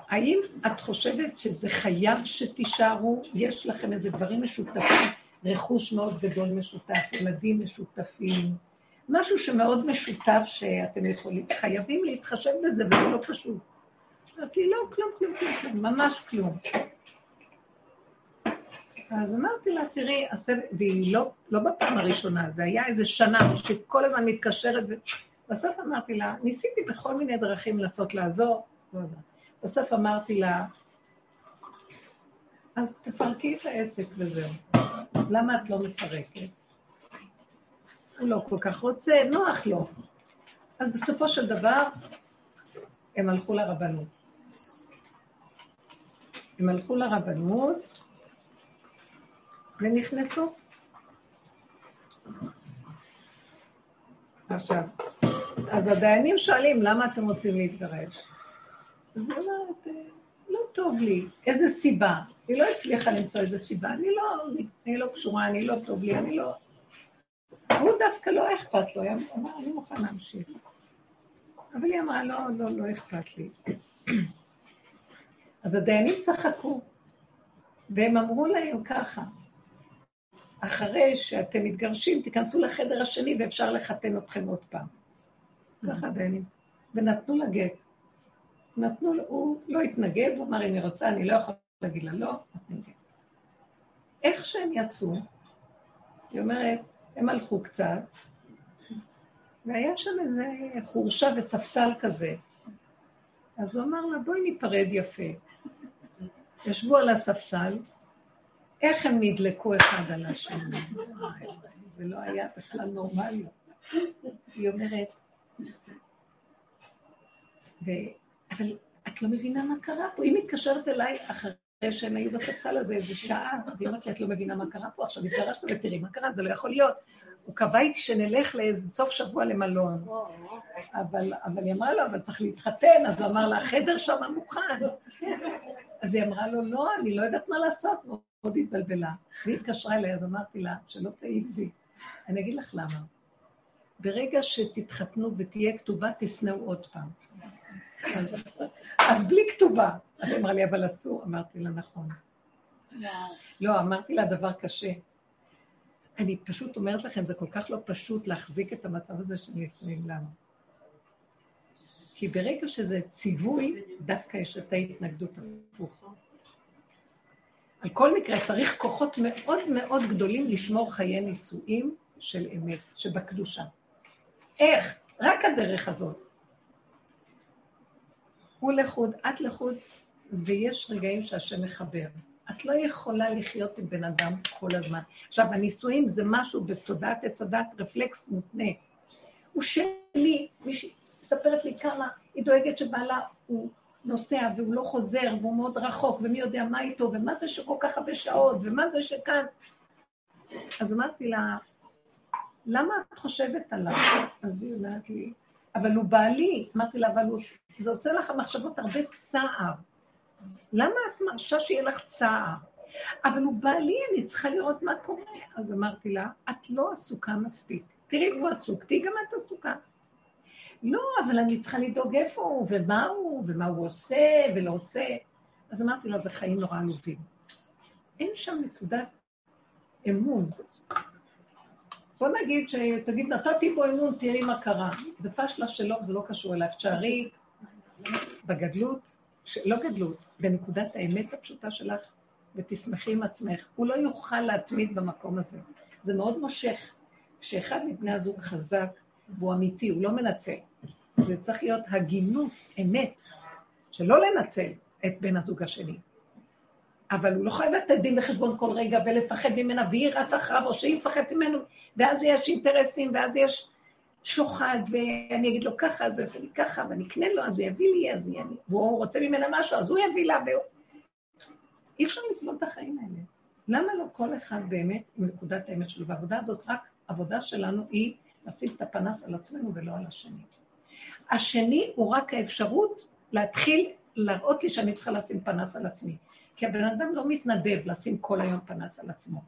האם את חושבת שזה חייב שתישארו? יש לכם איזה דברים משותפים, רכוש מאוד גדול משותף, ילדים משותפים, משהו שמאוד משותף שאתם יכולים, חייבים להתחשב בזה, וזה לא פשוט. אמרתי, לא, כלום, כלום, כלום, כלום, ממש כלום. אז אמרתי לה, תראי, הסבל, והיא לא, לא בפעם הראשונה, זה היה איזה שנה שכל הזמן מתקשרת, ובסוף אמרתי לה, ניסיתי בכל מיני דרכים לנסות לעזור, לא יודע. בסוף אמרתי לה, אז תפרקי את העסק וזהו. למה את לא מפרקת? הוא לא כל כך רוצה, נוח לו. אז בסופו של דבר, הם הלכו לרבנות. הם הלכו לרבנות ונכנסו. עכשיו, אז הדיינים שואלים, למה אתם רוצים להתגרש? אז היא אומרת, אה, לא טוב לי, איזה סיבה? היא לא הצליחה למצוא איזה סיבה, אני לא, אני לא קשורה, אני לא טוב לי, אני לא... הוא דווקא לא אכפת לו, הוא אמר, אני מוכן להמשיך. אבל היא אמרה, לא, לא, לא אכפת לי. אז הדיינים צחקו, והם אמרו להם ככה, אחרי שאתם מתגרשים, תיכנסו לחדר השני ואפשר לחתן אתכם עוד פעם. ככה הדיינים. ונתנו לה גט. נתנו לו, הוא לא התנגד, הוא אמר, אם היא רוצה, אני לא יכול להגיד לה לא, איך שהם יצאו, היא אומרת, הם הלכו קצת, והיה שם איזה חורשה וספסל כזה. אז הוא אמר לה, בואי ניפרד יפה. ישבו על הספסל, איך הם נדלקו אחד על השני? זה לא היה בכלל נורמלי. היא אומרת. אבל את לא מבינה מה קרה פה. היא מתקשרת אליי אחרי שהם היו בספסל הזה איזה שעה, והיא אומרת לי, את לא מבינה מה קרה פה, עכשיו התגרשנו ותראי מה קרה, זה לא יכול להיות. הוא קבע איתי שנלך לאיזה סוף שבוע למלון. אבל, אבל היא אמרה לו, אבל צריך להתחתן, אז הוא אמר לה, החדר שם מוכן. אז היא אמרה לו, לא, אני לא יודעת מה לעשות, מאוד התבלבלה. והיא התקשרה אליי, אז אמרתי לה, שלא תעיזי. אני אגיד לך למה. ברגע שתתחתנו ותהיה כתובה, תשנאו עוד פעם. אז, בלי כתובה. אז היא אמרה לי, אבל אסור. אמרתי לה, נכון. לא, אמרתי לה דבר קשה. אני פשוט אומרת לכם, זה כל כך לא פשוט להחזיק את המצב הזה של נישואים לנו. כי ברגע שזה ציווי, דווקא יש את ההתנגדות הפוך. על כל מקרה, צריך כוחות מאוד מאוד גדולים לשמור חיי נישואים של אמת, שבקדושה. איך? רק הדרך הזאת. הוא לחוד, את לחוד, ויש רגעים שהשם מחבר. את לא יכולה לחיות עם בן אדם כל הזמן. עכשיו, הנישואים זה משהו בתודעת עץ הדת, רפלקס מותנה. הוא שלי, מישהי מספרת לי כמה היא דואגת שבעלה הוא נוסע והוא לא חוזר והוא מאוד רחוק ומי יודע מה איתו ומה זה שכל כך הרבה שעות ומה זה שכאן. אז אמרתי לה, למה את חושבת עליו? אז היא אומרת לי, אבל הוא בעלי. אמרתי לה, אבל זה עושה לך מחשבות הרבה צער. למה את מרשה שיהיה לך צער? אבל הוא בעלי, אני צריכה לראות מה קורה. אז אמרתי לה, את לא עסוקה מספיק. תראי, הוא עסוק, תהיי גם את עסוקה. לא, אבל אני צריכה לדאוג איפה הוא, ומה הוא, ומה הוא עושה, ולא עושה. אז אמרתי לו, זה חיים נורא עלובים. אין שם נקודת אמון. בוא נגיד שתגיד, נתתי בו אמון, תראי מה קרה. זה פשלה שלו, זה לא קשור אליו. תשארי בגדלות, לא גדלות, בנקודת האמת הפשוטה שלך, ותשמחי עם עצמך. הוא לא יוכל להתמיד במקום הזה. זה מאוד מושך. כשאחד מבני הזוג חזק, והוא אמיתי, הוא לא מנצל. זה צריך להיות הגינות, אמת, שלא לנצל את בן הזוג השני. אבל הוא לא חייב לתת דין וחשבון כל רגע ולפחד ממנה, והיא רצה אחריו, או שהיא מפחדת ממנו, ואז יש אינטרסים, ואז יש שוחד, ואני אגיד לו ככה, אז הוא יעשה לי ככה, ואני אקנה לו, אז הוא יביא לי, אז אני... והוא רוצה ממנה משהו, אז הוא יביא לה, והוא... אי אפשר לסבול את החיים האלה. למה לא כל אחד באמת עם נקודת האמת שלו? והעבודה הזאת רק העבודה שלנו היא לשים את הפנס על עצמנו ולא על השני. השני הוא רק האפשרות להתחיל להראות לי שאני צריכה לשים פנס על עצמי. כי הבן אדם לא מתנדב לשים כל היום פנס על עצמו.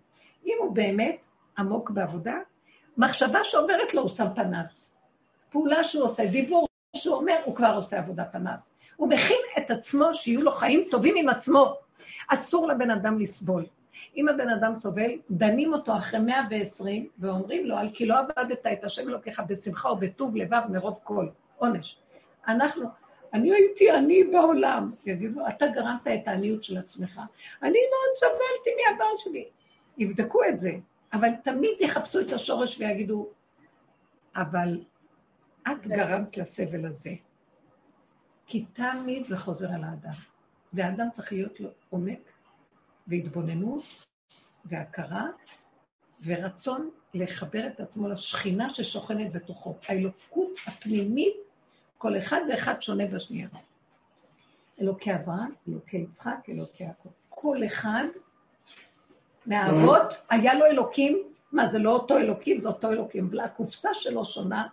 אם הוא באמת עמוק בעבודה, מחשבה שעוברת לו הוא שם פנס. פעולה שהוא עושה, דיבור שהוא אומר, הוא כבר עושה עבודה פנס. הוא מכין את עצמו שיהיו לו חיים טובים עם עצמו. אסור לבן אדם לסבול. אם הבן אדם סובל, דנים אותו אחרי 120 ואומרים לו, על כי לא עבדת את השם אלוקיך בשמחה ובטוב לבב מרוב כל. עונש. אנחנו, אני הייתי עני בעולם. יגידו, אתה גרמת את העניות של עצמך. אני מאוד סבלתי מהבעל שלי. יבדקו את זה, אבל תמיד יחפשו את השורש ויגידו, אבל את גרמת לסבל הזה. כי תמיד זה חוזר על האדם. והאדם צריך להיות לו עומק והתבוננות והכרה ורצון לחבר את עצמו לשכינה ששוכנת בתוכו. האלוקות הפנימית, כל אחד ואחד שונה בשנייה. אלוקי אברהם, אלוקי יצחק, אלוקי יעקב. כל אחד מהאבות היה לו אלוקים, מה זה לא אותו אלוקים, זה אותו אלוקים, והקופסה שלו שונה,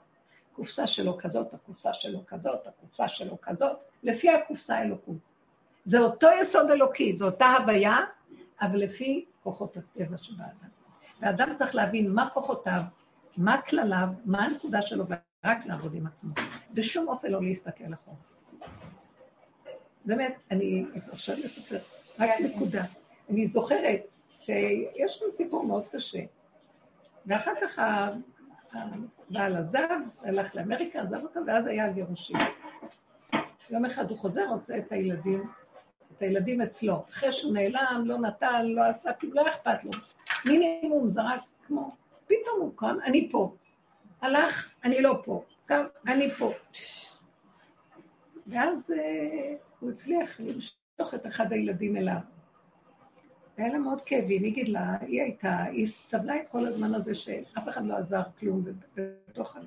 הקופסה שלו כזאת, הקופסה שלו כזאת, הקופסה שלו כזאת, לפי הקופסה האלוקות. זה אותו יסוד אלוקי, זו אותה הוויה, אבל לפי כוחות הטבע של האדם. והאדם צריך להבין מה כוחותיו, מה כלליו, מה הנקודה שלו, ורק לעבוד עם עצמו. בשום אופן לא להסתכל אחורה. באמת, אני אפשר לספר רק נקודה. אני זוכרת שיש לנו סיפור מאוד קשה. ואחר כך הבעל עזב, הלך לאמריקה, עזב אותה, ואז היה גירושים. יום אחד הוא חוזר, רוצה את הילדים, את הילדים אצלו. אחרי שהוא נעלם, לא נתן, לא עשה, לא אכפת לו. מינימום זרק כמו, פתאום הוא קם, אני פה. הלך, אני לא פה. קם, אני פה. ואז אה, הוא הצליח למשוך את אחד הילדים אליו. היה לה מאוד כאבים, היא גידלה, היא הייתה, היא סבלה את כל הזמן הזה שאף אחד לא עזר כלום בתוך ה...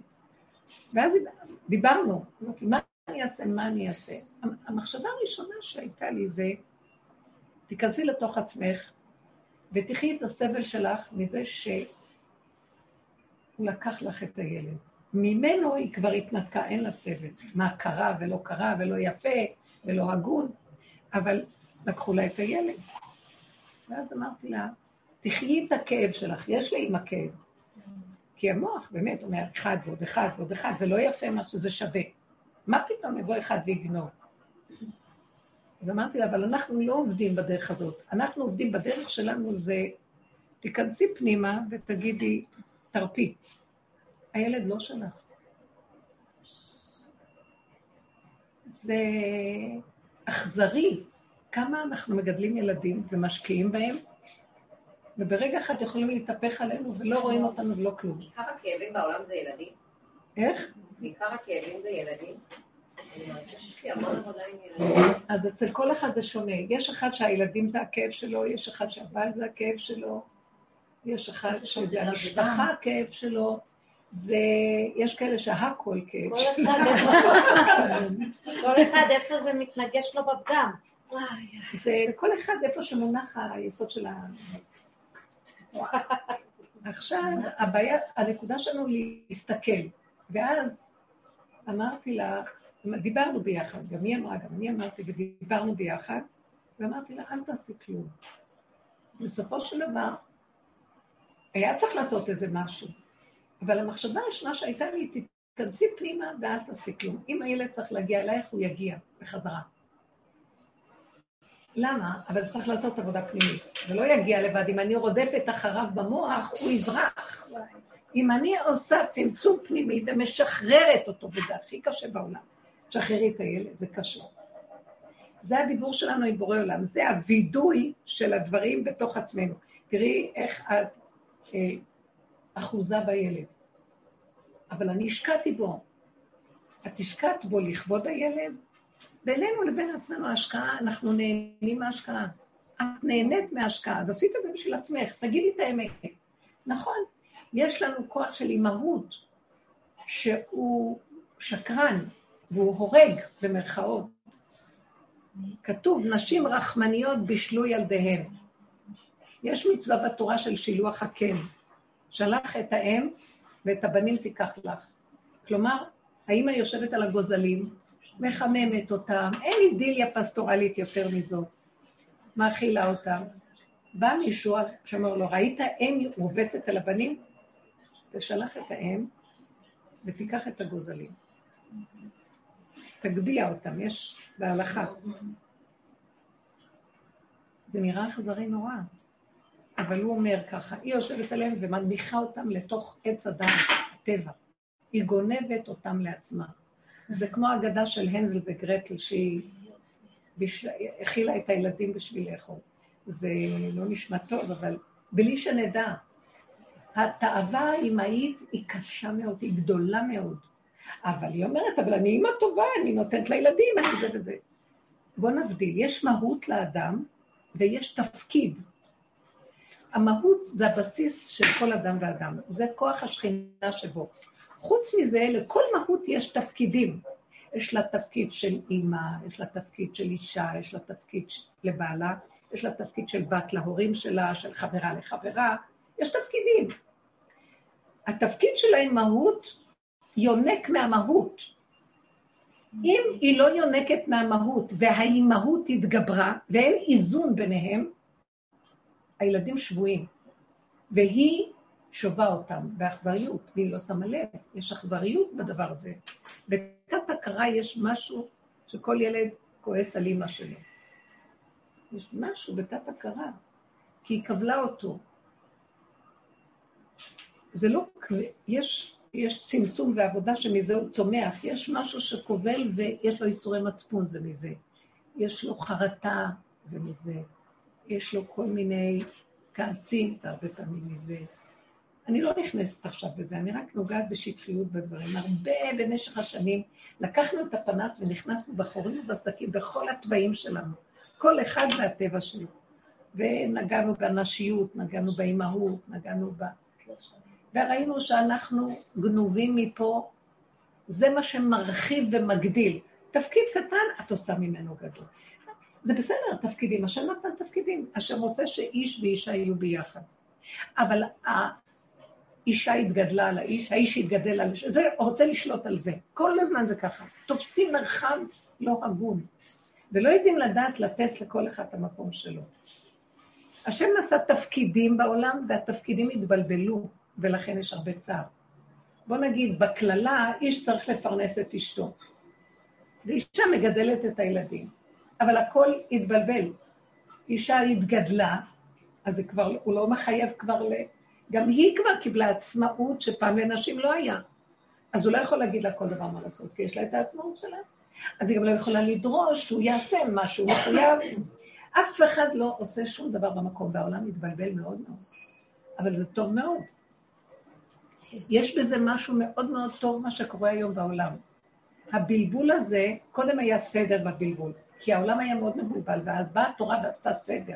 ואז דיברנו, אמרתי, מה אני אעשה, מה אני אעשה? המחשבה הראשונה שהייתה לי זה, תיכנסי לתוך עצמך ותחי את הסבל שלך מזה שהוא לקח לך את הילד. ממנו היא כבר התנתקה, אין לה סבל. מה קרה ולא קרה ולא יפה ולא הגון, אבל לקחו לה את הילד. ואז אמרתי לה, תחי את הכאב שלך, יש לי עם הכאב. כי המוח באמת אומר, אחד ועוד אחד ועוד אחד, זה לא יפה מה שזה שווה. מה פתאום יבוא אחד ויגנוב? אז אמרתי לה, אבל אנחנו לא עובדים בדרך הזאת. אנחנו עובדים בדרך שלנו זה, תיכנסי פנימה ותגידי, תרפי. הילד לא שלך. זה אכזרי כמה אנחנו מגדלים ילדים ומשקיעים בהם, וברגע אחד יכולים להתהפך עלינו ולא רואים אותנו ולא כלום. עיקר הכאבים בעולם זה ילדים? איך? עיקר הכאבים זה ילדים? אז אצל כל אחד זה שונה. יש אחד שהילדים זה הכאב שלו, יש אחד שהבעל זה הכאב שלו, יש אחד שזה המשפחה הכאב שלו, זה, יש כאלה שהכל כאב. כל אחד איפה זה מתנגש לו בפגם. זה כל אחד איפה שמונח היסוד של ה... עכשיו, הבעיה, הנקודה שלנו להסתכל, ואז אמרתי לה, דיברנו ביחד, גם היא אמרה, גם אני אמרתי, ודיברנו ביחד, ואמרתי לה, אל תעשי כלום. בסופו של דבר, היה צריך לעשות איזה משהו, אבל המחשבה הראשונה שהייתה לי, תיכנסי פנימה ואל תעשי כלום. אם הילד צריך להגיע אלייך, הוא יגיע בחזרה. למה? אבל צריך לעשות עבודה פנימית. זה לא יגיע לבד. אם אני רודפת אחריו במוח, הוא יברח. אם אני עושה צמצום פנימי ומשחררת אותו, וזה הכי קשה בעולם, תשחררי את הילד, זה קשה. זה הדיבור שלנו עם בורא עולם, זה הווידוי של הדברים בתוך עצמנו. תראי איך את אה, אחוזה בילד. אבל אני השקעתי בו. את השקעת בו לכבוד הילד, בינינו לבין עצמנו ההשקעה, אנחנו נהנים מההשקעה. את נהנית מההשקעה, אז עשית את זה בשביל עצמך, תגידי את האמת. נכון, יש לנו כוח של אימהות, שהוא שקרן, והוא הורג, במרכאות. כתוב, נשים רחמניות בישלו ילדיהן. יש מצווה בתורה של שילוח הקן. שלח את האם ואת הבנים תיקח לך. כלומר, האמא יושבת על הגוזלים, מחממת אותם, אין אידיליה פסטורלית יותר מזאת. מאכילה אותם. בא מישהו שאומר לו, ראית אם רובצת על הבנים? תשלח את האם ותיקח את הגוזלים. תגביה אותם, יש בהלכה. זה נראה אכזרי נורא, אבל הוא אומר ככה, היא יושבת עליהם ומנמיכה אותם לתוך עץ אדם, הטבע. היא גונבת אותם לעצמה. זה כמו האגדה של הנזל וגרטל, שהיא הכילה את הילדים בשביל לאכול. זה לא נשמע טוב, אבל בלי שנדע. התאווה האימהית היא קשה מאוד, היא גדולה מאוד. אבל היא אומרת, אבל אני אימא טובה, אני נותנת לילדים, אני זה וזה. בואו נבדיל, יש מהות לאדם ויש תפקיד. המהות זה הבסיס של כל אדם ואדם, זה כוח השכינה שבו. חוץ מזה, לכל מהות יש תפקידים. יש לה תפקיד של אימא, יש לה תפקיד של אישה, יש לה תפקיד לבעלה, יש לה תפקיד של בת להורים שלה, של חברה לחברה, יש תפקידים. התפקיד של האימהות יונק מהמהות. אם היא לא יונקת מהמהות והאימהות התגברה ואין איזון ביניהם, הילדים שבויים. והיא שובה אותם באכזריות, והיא לא שמה לב, יש אכזריות בדבר הזה. בתת הכרה יש משהו שכל ילד כועס על אימא שלו. יש משהו בתת הכרה, כי היא קבלה אותו. זה לא, יש, יש צמצום ועבודה שמזה הוא צומח, יש משהו שכובל ויש לו איסורי מצפון, זה מזה. יש לו חרטה, זה מזה. יש לו כל מיני כעסים, זה הרבה פעמים מזה. אני לא נכנסת עכשיו בזה, אני רק נוגעת בשטחיות בדברים. הרבה במשך השנים לקחנו את הפנס ונכנסנו בחורים ובסדקים בכל התוואים שלנו. כל אחד והטבע שלו. ונגענו בנשיות, נגענו באימהות, נגענו ב... וראינו שאנחנו גנובים מפה, זה מה שמרחיב ומגדיל. תפקיד קטן, את עושה ממנו גדול. זה בסדר, תפקידים, השם נתן תפקידים, השם רוצה שאיש ואישה יהיו ביחד. אבל האישה התגדלה על האיש, האיש התגדל על זה רוצה לשלוט על זה. כל הזמן זה ככה. תופסים מרחב לא הגון, ולא יודעים לדעת לתת לכל אחד את המקום שלו. השם נשא תפקידים בעולם, והתפקידים התבלבלו, ולכן יש הרבה צער. בוא נגיד, בקללה, איש צריך לפרנס את אשתו, ואישה מגדלת את הילדים. אבל הכל התבלבל. אישה התגדלה, אז זה כבר, הוא לא מחייב כבר ל... גם היא כבר קיבלה עצמאות שפעם לנשים לא היה. אז הוא לא יכול להגיד לה כל דבר מה לעשות, כי יש לה את העצמאות שלה. אז היא גם לא יכולה לדרוש שהוא יעשה מה שהוא מחויב. אף אחד לא עושה שום דבר במקום, והעולם מתבלבל מאוד מאוד. אבל זה טוב מאוד. יש בזה משהו מאוד מאוד טוב, מה שקורה היום בעולם. הבלבול הזה, קודם היה סדר בבלבול. כי העולם היה מאוד מבולבל, ואז באה התורה ועשתה סדר.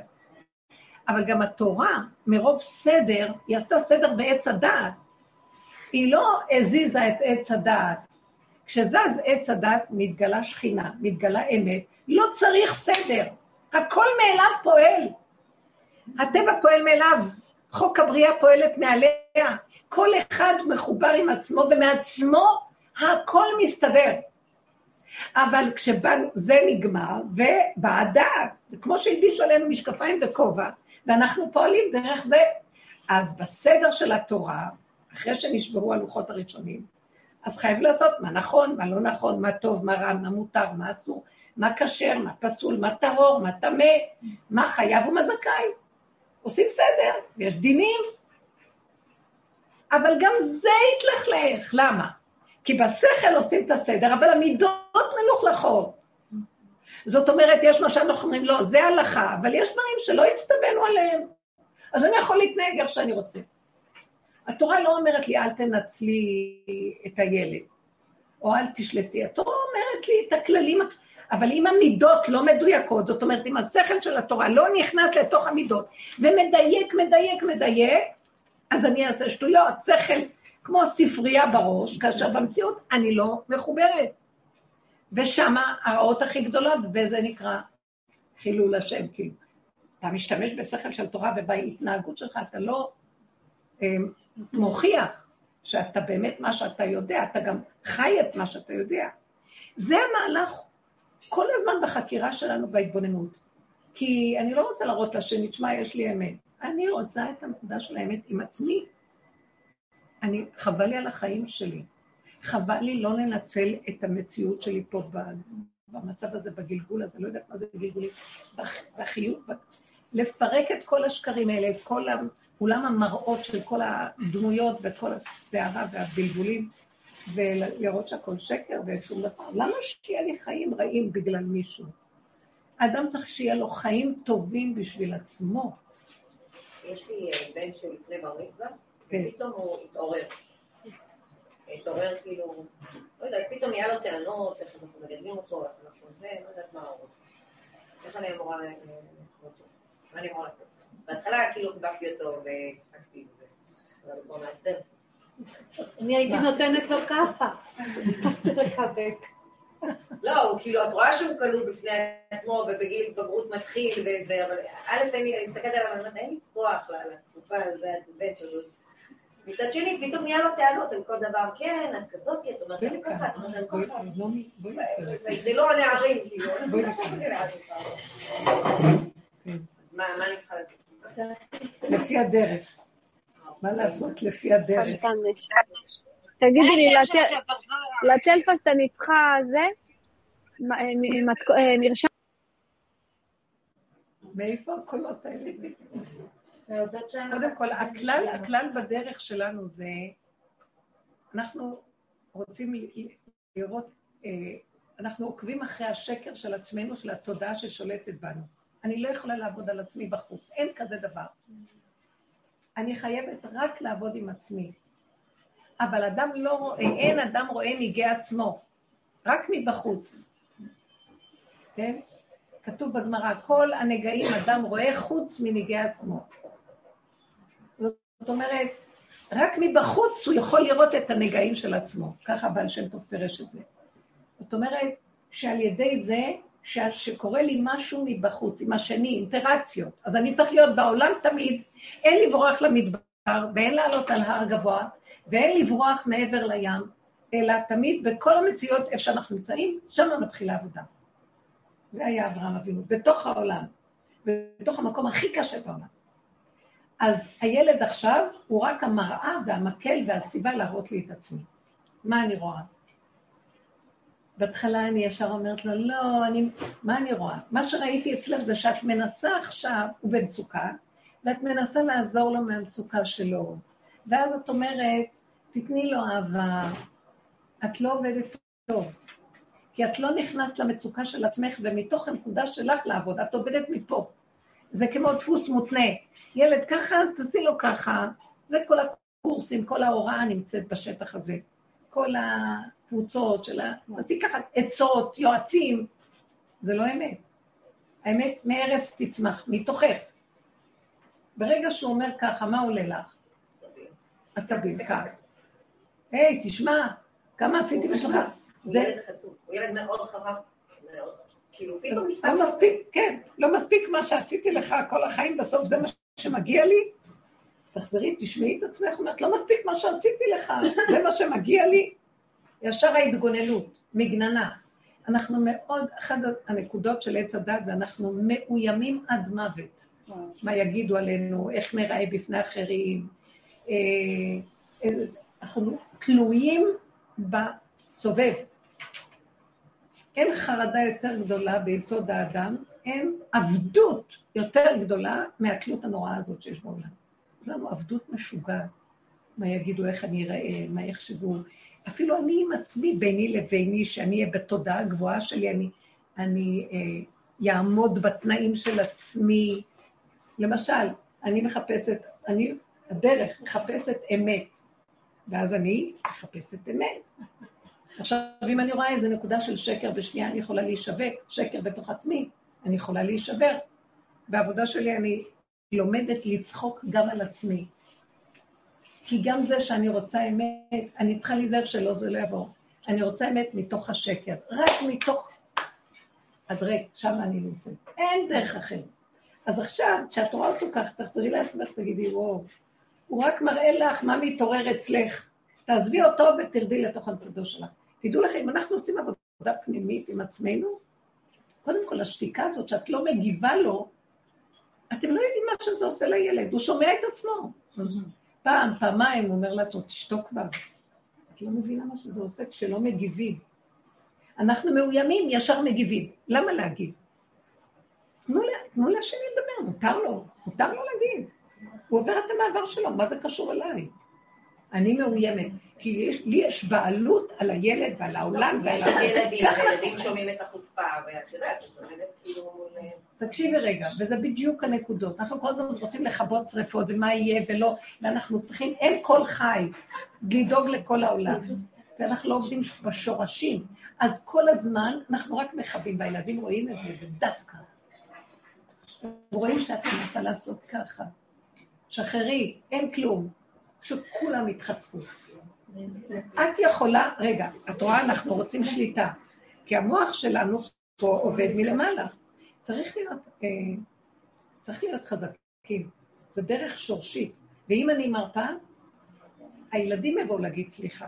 אבל גם התורה, מרוב סדר, היא עשתה סדר בעץ הדעת. היא לא הזיזה את עץ הדעת. כשזז עץ הדעת, מתגלה שכינה, מתגלה אמת, לא צריך סדר. הכל מאליו פועל. הטבע פועל מאליו, חוק הבריאה פועלת מעליה. כל אחד מחובר עם עצמו, ומעצמו הכל מסתדר. אבל כשזה נגמר, ובאה דעת, זה כמו שהלבישו עלינו משקפיים וכובע, ואנחנו פועלים דרך זה. אז בסדר של התורה, אחרי שנשברו הלוחות הראשונים, אז חייב לעשות מה נכון, מה לא נכון, מה טוב, מה רע, מה מותר, מה אסור, מה כשר, מה פסול, מה טהור, מה טמא, מה חייב ומה זכאי. עושים סדר, ויש דינים. אבל גם זה התלכלך, למה? כי בשכל עושים את הסדר, אבל המידות מלוכלכות. זאת אומרת, יש מה שאנחנו אומרים, לא, זה הלכה, אבל יש דברים שלא הצטווינו עליהם. אז אני יכול להתנהג איך שאני רוצה. התורה לא אומרת לי, אל תנצלי את הילד, או אל תשלטי. התורה אומרת לי את הכללים, אבל אם המידות לא מדויקות, זאת אומרת, אם השכל של התורה לא נכנס לתוך המידות, ומדייק, מדייק, מדייק, אז אני אעשה שטויות. שכל כמו ספרייה בראש, כאשר במציאות אני לא מחוברת. ושם הרעות הכי גדולות, וזה נקרא חילול השם, כאילו. אתה משתמש בשכל של תורה ובהתנהגות שלך, אתה לא אה, מוכיח שאתה באמת מה שאתה יודע, אתה גם חי את מה שאתה יודע. זה המהלך כל הזמן בחקירה שלנו בהתבוננות. כי אני לא רוצה להראות לשני, תשמע, יש לי אמת. אני רוצה את הנקודה של האמת עם עצמי. אני, חבל לי על החיים שלי. חבל לי לא לנצל את המציאות שלי פה במצב הזה, בגלגול הזה, לא יודעת מה זה גלגולים, בחיוב, לפרק את כל השקרים האלה, את כל אולם המראות של כל הדמויות וכל הסערה והבלבולים, ולראות שהכל שקר ואין שום דבר. למה שיהיה לי חיים רעים בגלל מישהו? האדם צריך שיהיה לו חיים טובים בשביל עצמו. יש לי אה, בן שהוא לפני בר מצווה. ופתאום הוא התעורר. התעורר כאילו, לא יודעת, פתאום נהיה לו טענות, איך אנחנו מגדלים אותו, איך אנחנו זה, לא יודעת מה הוא רוצה. איך אני אמורה לקרוא מה אני אמורה לעשות? בהתחלה כאילו חיבקתי אותו וצחקתי, אבל הוא כבר מעצבן. אני הייתי נותנת לו כאפה. לא, הוא כאילו, את רואה שהוא כלול בפני עצמו ובגיל התבגרות מתחיל אבל א', אני מסתכלת עליו ואומרת, אין לי כוח לתקופה הזאת. מצד שני, פתאום נהיה לו טענות על כל דבר, כן, את כזאת, את אומרת, אני ככה, את אומרת, ככה. זה לא הנערים, כאילו. מה אני צריכה לעשות? לפי הדרך. מה לעשות לפי הדרך? תגידי לי, לטלפס אתה ניצחה זה? נרשם? מאיפה הקולות האלה? קודם כל, הכלל, הכלל בדרך שלנו זה, אנחנו רוצים לראות, אה, אנחנו עוקבים אחרי השקר של עצמנו, של התודעה ששולטת בנו. אני לא יכולה לעבוד על עצמי בחוץ, אין כזה דבר. אני חייבת רק לעבוד עם עצמי. אבל אדם לא רואה, אין אדם רואה ניגי עצמו, רק מבחוץ. כן? כתוב בגמרא, כל הנגעים אדם רואה חוץ מניגי עצמו. זאת אומרת, רק מבחוץ הוא יכול לראות את הנגעים של עצמו. ככה בעל שם טוב פירש את זה. זאת אומרת, שעל ידי זה שקורה לי משהו מבחוץ, עם השני, אינטראקציות. אז אני צריך להיות בעולם תמיד, אין לברוח למדבר ואין לעלות על הר גבוה ואין לברוח מעבר לים, אלא תמיד בכל המציאות איפה שאנחנו נמצאים, שם מתחילה העבודה. זה היה אברהם אבינו, בתוך העולם, בתוך המקום הכי קשה בעולם. אז הילד עכשיו הוא רק המראה והמקל והסיבה להראות לי את עצמי. מה אני רואה? בהתחלה אני ישר אומרת לו, לא, אני, מה אני רואה? מה שראיתי אצלך זה שאת מנסה עכשיו, הוא במצוקה, ואת מנסה לעזור לו מהמצוקה שלו. ואז את אומרת, תתני לו אהבה, את לא עובדת טוב, כי את לא נכנסת למצוקה של עצמך, ומתוך הנקודה שלך לעבוד, את עובדת מפה. זה כמו דפוס מותנה. ילד ככה, אז תעשי לו ככה. זה כל הקורסים, כל ההוראה נמצאת בשטח הזה. כל הקבוצות של ה... תעשי ככה, עצות, יועצים. זה לא אמת. האמת מארץ תצמח, מתוכך. ברגע שהוא אומר ככה, מה עולה לך? עצבים, ככה. היי, תשמע, כמה עשיתי בשבילך? הוא ילד חצוף, הוא ילד מאוד חכם, כאילו פתאום... לא מספיק, כן, לא מספיק מה שעשיתי לך כל החיים, בסוף זה מה שמגיע לי? תחזרי, תשמעי את עצמך, אומרת, לא מספיק מה שעשיתי לך, זה מה שמגיע לי. ישר ההתגוננות, מגננה. אנחנו מאוד, אחת הנקודות של עץ הדת זה אנחנו מאוימים עד מוות. מה יגידו עלינו, איך נראה בפני אחרים. אה, אה, אנחנו תלויים בסובב. אין חרדה יותר גדולה ביסוד האדם, אין עבדות יותר גדולה מהתלות הנוראה הזאת שיש בעולם. יש לנו עבדות משוגעת. מה יגידו, איך אני אראה, מה יחשבו. אפילו אני עם עצמי, ביני לביני, שאני אהיה בתודעה הגבוהה שלי, אני, אני אה, בתנאים של עצמי. למשל, אני מחפשת, אני, הדרך מחפשת אמת, ואז אני מחפשת אמת. עכשיו, אם אני רואה איזו נקודה של שקר בשנייה, אני יכולה להישווק, שקר בתוך עצמי, אני יכולה להישבר. בעבודה שלי אני לומדת לצחוק גם על עצמי. כי גם זה שאני רוצה אמת, אני צריכה להיזהר שלא, זה לא יבוא. אני רוצה אמת מתוך השקר, רק מתוך הדרק, שם אני נמצאת. אין דרך אחרת. אז עכשיו, כשאת רואה אותו כך, תחזרי לעצמך, תגידי, וואו, הוא רק מראה לך מה מתעורר אצלך. תעזבי אותו ותרדי לתוך הנקודו שלך. תדעו לכם, אם אנחנו עושים עבודה פנימית עם עצמנו, קודם כל השתיקה הזאת שאת לא מגיבה לו, אתם לא יודעים מה שזה עושה לילד, הוא שומע את עצמו. פעם, פעמיים, הוא אומר לעצמו, תשתוק כבר. את לא מבינה מה שזה עושה כשלא מגיבים. אנחנו מאוימים, ישר מגיבים. למה להגיב? תנו, תנו לשני לדבר, מותר לו, מותר לו להגיד. הוא עובר את המעבר שלו, מה זה קשור אליי? אני מאוימת, כי יש, לי יש בעלות על הילד ועל העולם ועל יש ילדים, וילדים שומעים את החוצפה, ואת יודעת, את עומדת כאילו... תקשיבי רגע, וזה בדיוק הנקודות. אנחנו כל הזמן רוצים לכבות שרפות, ומה יהיה ולא, ואנחנו צריכים, אין כל חי, לדאוג לכל העולם. ואנחנו לא עובדים בשורשים. אז כל הזמן אנחנו רק מכבים, והילדים רואים את זה, ודווקא. רואים שאת מנסה לעשות ככה. שחררי, אין כלום. שכולם יתחצפו. את יכולה, רגע, את רואה, אנחנו רוצים שליטה, כי המוח שלנו פה עובד מלמעלה. צריך להיות, אה, צריך להיות חזקים, זה דרך שורשית. ואם אני מרפה, הילדים יבואו להגיד סליחה.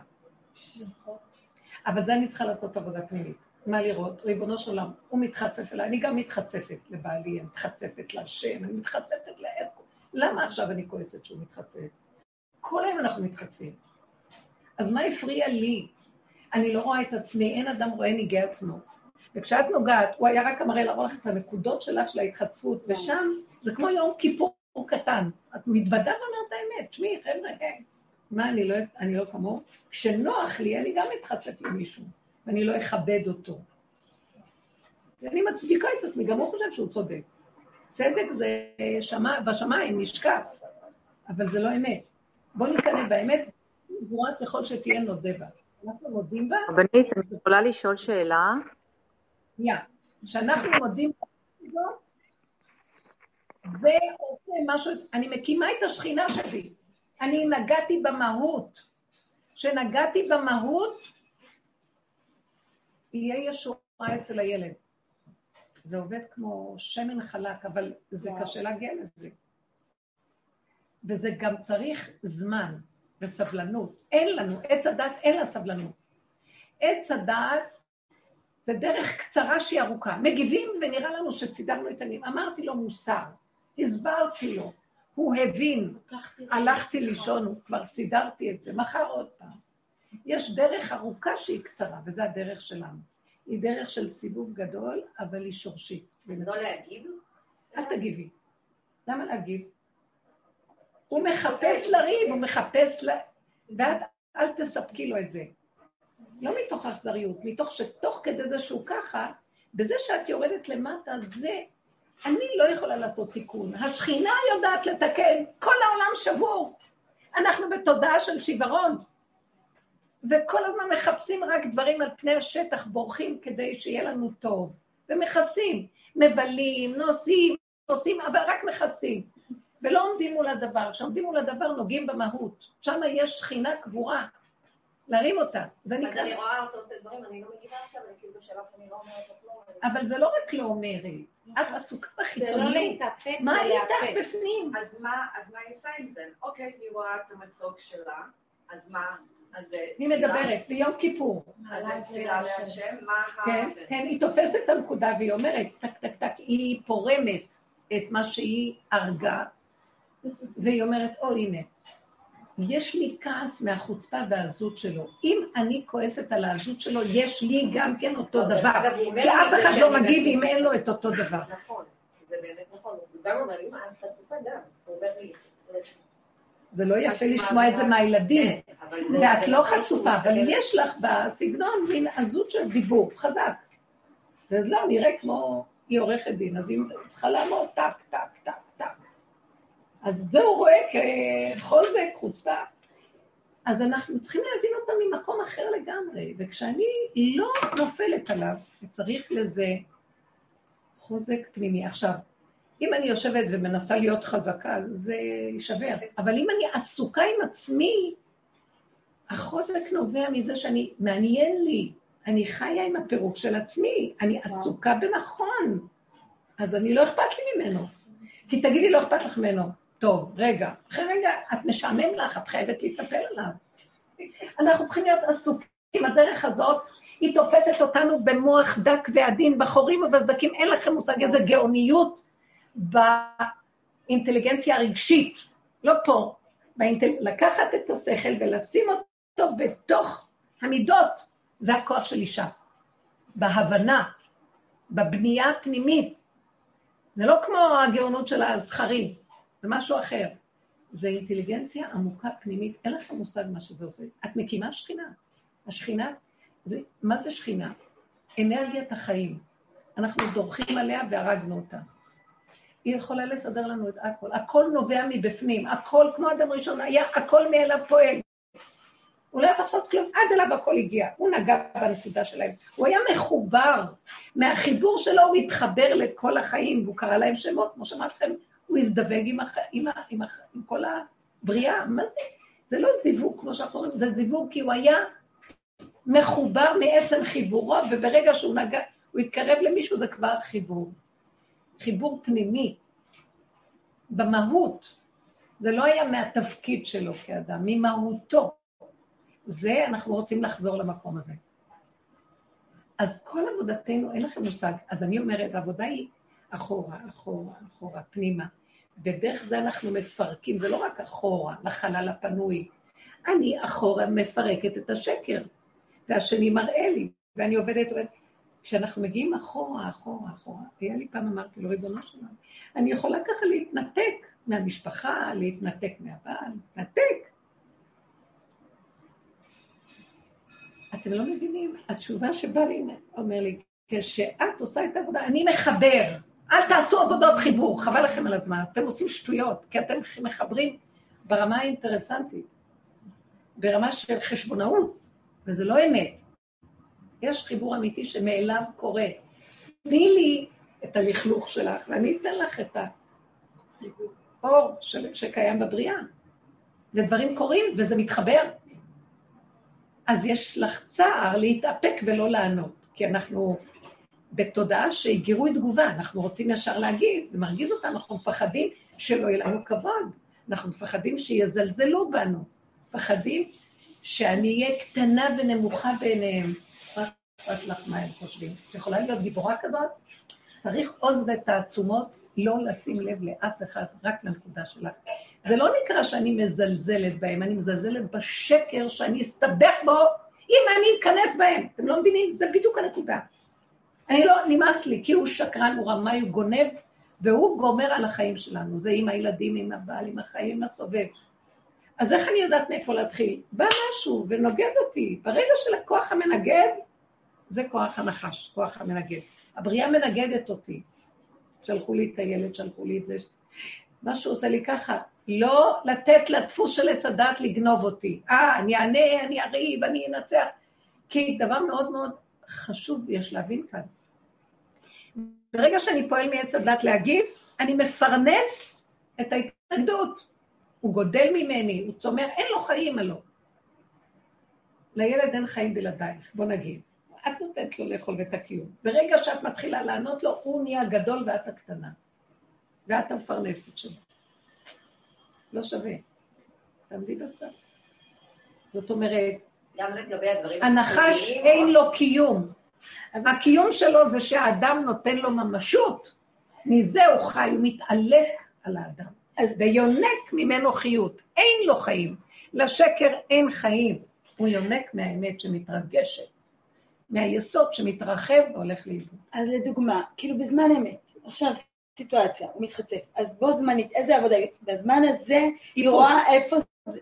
אבל זה אני צריכה לעשות עבודה פנימית. מה לראות? ריבונו של עולם, הוא מתחצף אליי, אני גם מתחצפת לבעלי, אני מתחצפת להשם, אני מתחצפת לעד. למה עכשיו אני כועסת שהוא מתחצף? כל היום אנחנו מתחצפים. אז מה הפריע לי? אני לא רואה את עצמי, אין אדם רואה ניגי עצמו. וכשאת נוגעת, הוא היה רק המראה להראות לך את הנקודות שלך של ההתחצפות, ושם זה כמו יום כיפור קטן. את מתוודה ואומרת האמת, תשמעי, חבר'ה, היי, מה, אני לא, אני לא כמוהו? כשנוח לי, אני גם מתחצף עם מישהו, ואני לא אכבד אותו. ואני מצדיקה את עצמי, גם הוא חושב שהוא צודק. צדק זה שמה, בשמיים, נשקף, אבל זה לא אמת. בואו ניכנס באמת, גבורה ככל שתהיה נודה בה. אנחנו מודים בה. רבנית, אני יכולה לשאול שאלה? שנייה. כשאנחנו מודים בה, זה עושה משהו, אני מקימה את השכינה שלי. אני נגעתי במהות. כשנגעתי במהות, יהיה ישועה אצל הילד. זה עובד כמו שמן חלק, אבל זה קשה להגיע לזה. וזה גם צריך זמן וסבלנות. אין לנו, עץ הדת אין לה סבלנות. עץ הדת זה דרך קצרה שהיא ארוכה. מגיבים ונראה לנו שסידרנו את הנים. אמרתי לו מוסר, הסברתי לו, הוא הבין, הלכתי לישון, כבר סידרתי את זה, מחר עוד פעם. יש דרך ארוכה שהיא קצרה, וזו הדרך שלנו. היא דרך של סיבוב גדול, אבל היא שורשית. לא להגיב? אל תגיבי. למה להגיב? הוא מחפש לריב, הוא מחפש ל... ואת אל תספקי לו את זה. לא מתוך אכזריות, מתוך שתוך כדי זה שהוא ככה, בזה שאת יורדת למטה, זה, אני לא יכולה לעשות תיקון. השכינה יודעת לתקן, כל העולם שבור. אנחנו בתודעה של שיוורון, וכל הזמן מחפשים רק דברים על פני השטח, בורחים כדי שיהיה לנו טוב, ומכסים, מבלים, נוסעים, נוסעים, אבל רק מכסים. ולא עומדים מול הדבר. כשעומדים מול הדבר נוגעים במהות. שם יש שכינה קבורה. להרים אותה. זה נקרא... אני רואה אותו עושה דברים, אני לא מגיבה עכשיו, אני כאילו בשלב שאני לא אומרת כלום. אבל זה לא רק לא אומרת, את עסוקה בחיצוניות. זה לא להתאפק מה איתך בפנים? אז מה היא עושה עם זה? אוקיי, היא רואה את המצוג שלה, אז מה? אז אני מדברת, ביום כיפור. אז זה תפילה להשם, מה ה... כן, כן, היא תופסת את הנקודה והיא אומרת, טק, טק, טק, היא פורמת את מה שהיא הרגה, והיא אומרת, או הנה, יש לי כעס מהחוצפה והעזות שלו. אם אני כועסת על העזות שלו, יש לי גם כן אותו דבר. כי אף אחד לא מגיב אם אין לו את אותו דבר. נכון, זה באמת נכון. הוא גם אומר, אמא, את חצופה גם. הוא אומר לי... זה לא יפה לשמוע את זה מהילדים, כן, ואת לא חצופה, אבל יש לך בסגנון מין עזות של דיבור, חזק. ואז לא, נראה כמו, היא עורכת דין, אז היא צריכה לעמוד טק, טק, טק, טק. אז זה הוא רואה כחוזק, חוצפה. אז אנחנו צריכים להבין אותה ממקום אחר לגמרי, וכשאני לא נופלת עליו, וצריך לזה חוזק פנימי. עכשיו, אם אני יושבת ומנסה להיות חזקה, זה יישבר. אבל אם אני עסוקה עם עצמי, החוזק נובע מזה שאני, מעניין לי, אני חיה עם הפירוק של עצמי, אני עסוקה בנכון, אז אני לא אכפת לי ממנו. כי תגידי, לא אכפת לך ממנו. טוב, רגע, אחרי רגע, את משעמם לך, את חייבת להתאפל עליו. אנחנו צריכים להיות עסוקים, הדרך הזאת, היא תופסת אותנו במוח דק ועדין, בחורים ובסדקים, אין לכם מושג איזה גאוניות באינטליגנציה הרגשית, לא פה, באינטל... לקחת את השכל ולשים אותו בתוך המידות, זה הכוח של אישה. בהבנה, בבנייה הפנימית. זה לא כמו הגאונות של הזכרים, זה משהו אחר. זה אינטליגנציה עמוקה פנימית, אין לכם מושג מה שזה עושה. את מקימה שכינה. השכינה, זה, מה זה שכינה? אנרגיית החיים. אנחנו דורכים עליה והרגנו אותה. היא יכולה לסדר לנו את הכל. הכל נובע מבפנים, הכל, כמו אדם ראשון היה, הכל מאליו פועל. הוא לא צריך לעשות כלום, עד אליו הכל הגיע. הוא נגע בנקודה שלהם. הוא היה מחובר. מהחיבור שלו הוא התחבר לכל החיים, והוא קרא להם שמות, כמו שאמרתי לכם, הוא הזדווג עם, הח... עם, ה... עם, ה... עם כל הבריאה. מה זה? זה לא זיווג, כמו שאנחנו אומרים, זה זיווג כי הוא היה מחובר מעצם חיבורו, וברגע שהוא נגע, הוא התקרב למישהו, זה כבר חיבור. חיבור פנימי, במהות. זה לא היה מהתפקיד שלו כאדם, ממהותו. זה, אנחנו רוצים לחזור למקום הזה. אז כל עבודתנו, אין לכם מושג. אז אני אומרת, העבודה היא אחורה, אחורה, אחורה, פנימה. ודרך זה אנחנו מפרקים, זה לא רק אחורה, לחלל הפנוי. אני אחורה מפרקת את השקר, והשני מראה לי, ואני עובדת, עובדת. כשאנחנו מגיעים אחורה, אחורה, אחורה, היה לי פעם אמרתי לו, ריבונו שלנו, אני יכולה ככה להתנתק מהמשפחה, להתנתק מהבעל, להתנתק. אתם לא מבינים, התשובה שבא לי, אומר לי, כשאת עושה את העבודה, אני מחבר, אל תעשו עבודות חיבור, חבל לכם על הזמן, אתם עושים שטויות, כי אתם מחברים ברמה האינטרסנטית, ברמה של חשבונאות, וזה לא אמת. יש חיבור אמיתי שמאליו קורה. תני לי את הלכלוך שלך, ואני אתן לך את האור שקיים בבריאה. ודברים קורים, וזה מתחבר. אז יש לך צער להתאפק ולא לענות, כי אנחנו בתודעה של גירוי תגובה, אנחנו רוצים ישר להגיד, זה מרגיז אותנו, אנחנו מפחדים שלא יהיה לנו כבוד, אנחנו מפחדים שיזלזלו בנו, מפחדים שאני אהיה קטנה ונמוכה בעיניהם. רק אכפת לך מה הם חושבים. את יכולה להיות גיבורה כזאת? צריך עוז ותעצומות לא לשים לב לאף אחד, רק לנקודה שלך. זה לא נקרא שאני מזלזלת בהם, אני מזלזלת בשקר שאני אסתבך בו אם אני אכנס בהם. אתם לא מבינים? זה בדיוק הנקודה. אני לא, נמאס לי, כי הוא שקרן, הוא רמאי, הוא גונב, והוא גומר על החיים שלנו. זה עם הילדים, עם הבעל, עם החיים, עם הסובב. אז איך אני יודעת מאיפה להתחיל? בא משהו ונוגד אותי. ברגע של הכוח המנגד, זה כוח הנחש, כוח המנגד. הבריאה מנגדת אותי. שלחו לי את הילד, שלחו לי את זה. מה שהוא עושה לי ככה, לא לתת לדפוס של עץ הדת לגנוב אותי. אה, אני אענה, אני אריב, אני אנצח. כי דבר מאוד מאוד חשוב יש להבין כאן. ברגע שאני פועל מעץ הדת להגיב, אני מפרנס את ההתנגדות. הוא גודל ממני, הוא צומח, אין לו חיים הלא. לילד אין חיים בלעדייך, בוא נגיד. את נותנת לו לאכול את הקיום. ברגע שאת מתחילה לענות לו, הוא נהיה גדול ואת הקטנה. ואת המפרנסת שלו. לא שווה. תעמדי בצד. זאת אומרת, גם לגבי הדברים הנחש אין לו קיום. הקיום שלו זה שהאדם נותן לו ממשות. מזה הוא חי, הוא מתעלק על האדם. אז ויונק ממנו חיות. אין לו חיים. לשקר אין חיים. הוא יונק מהאמת שמתרגשת. מהיסוד שמתרחב והולך לאיבוד. אז לדוגמה, כאילו בזמן אמת, עכשיו סיטואציה, הוא מתחצף, אז בו זמנית, איזה עבודה, בזמן הזה היא רואה איפה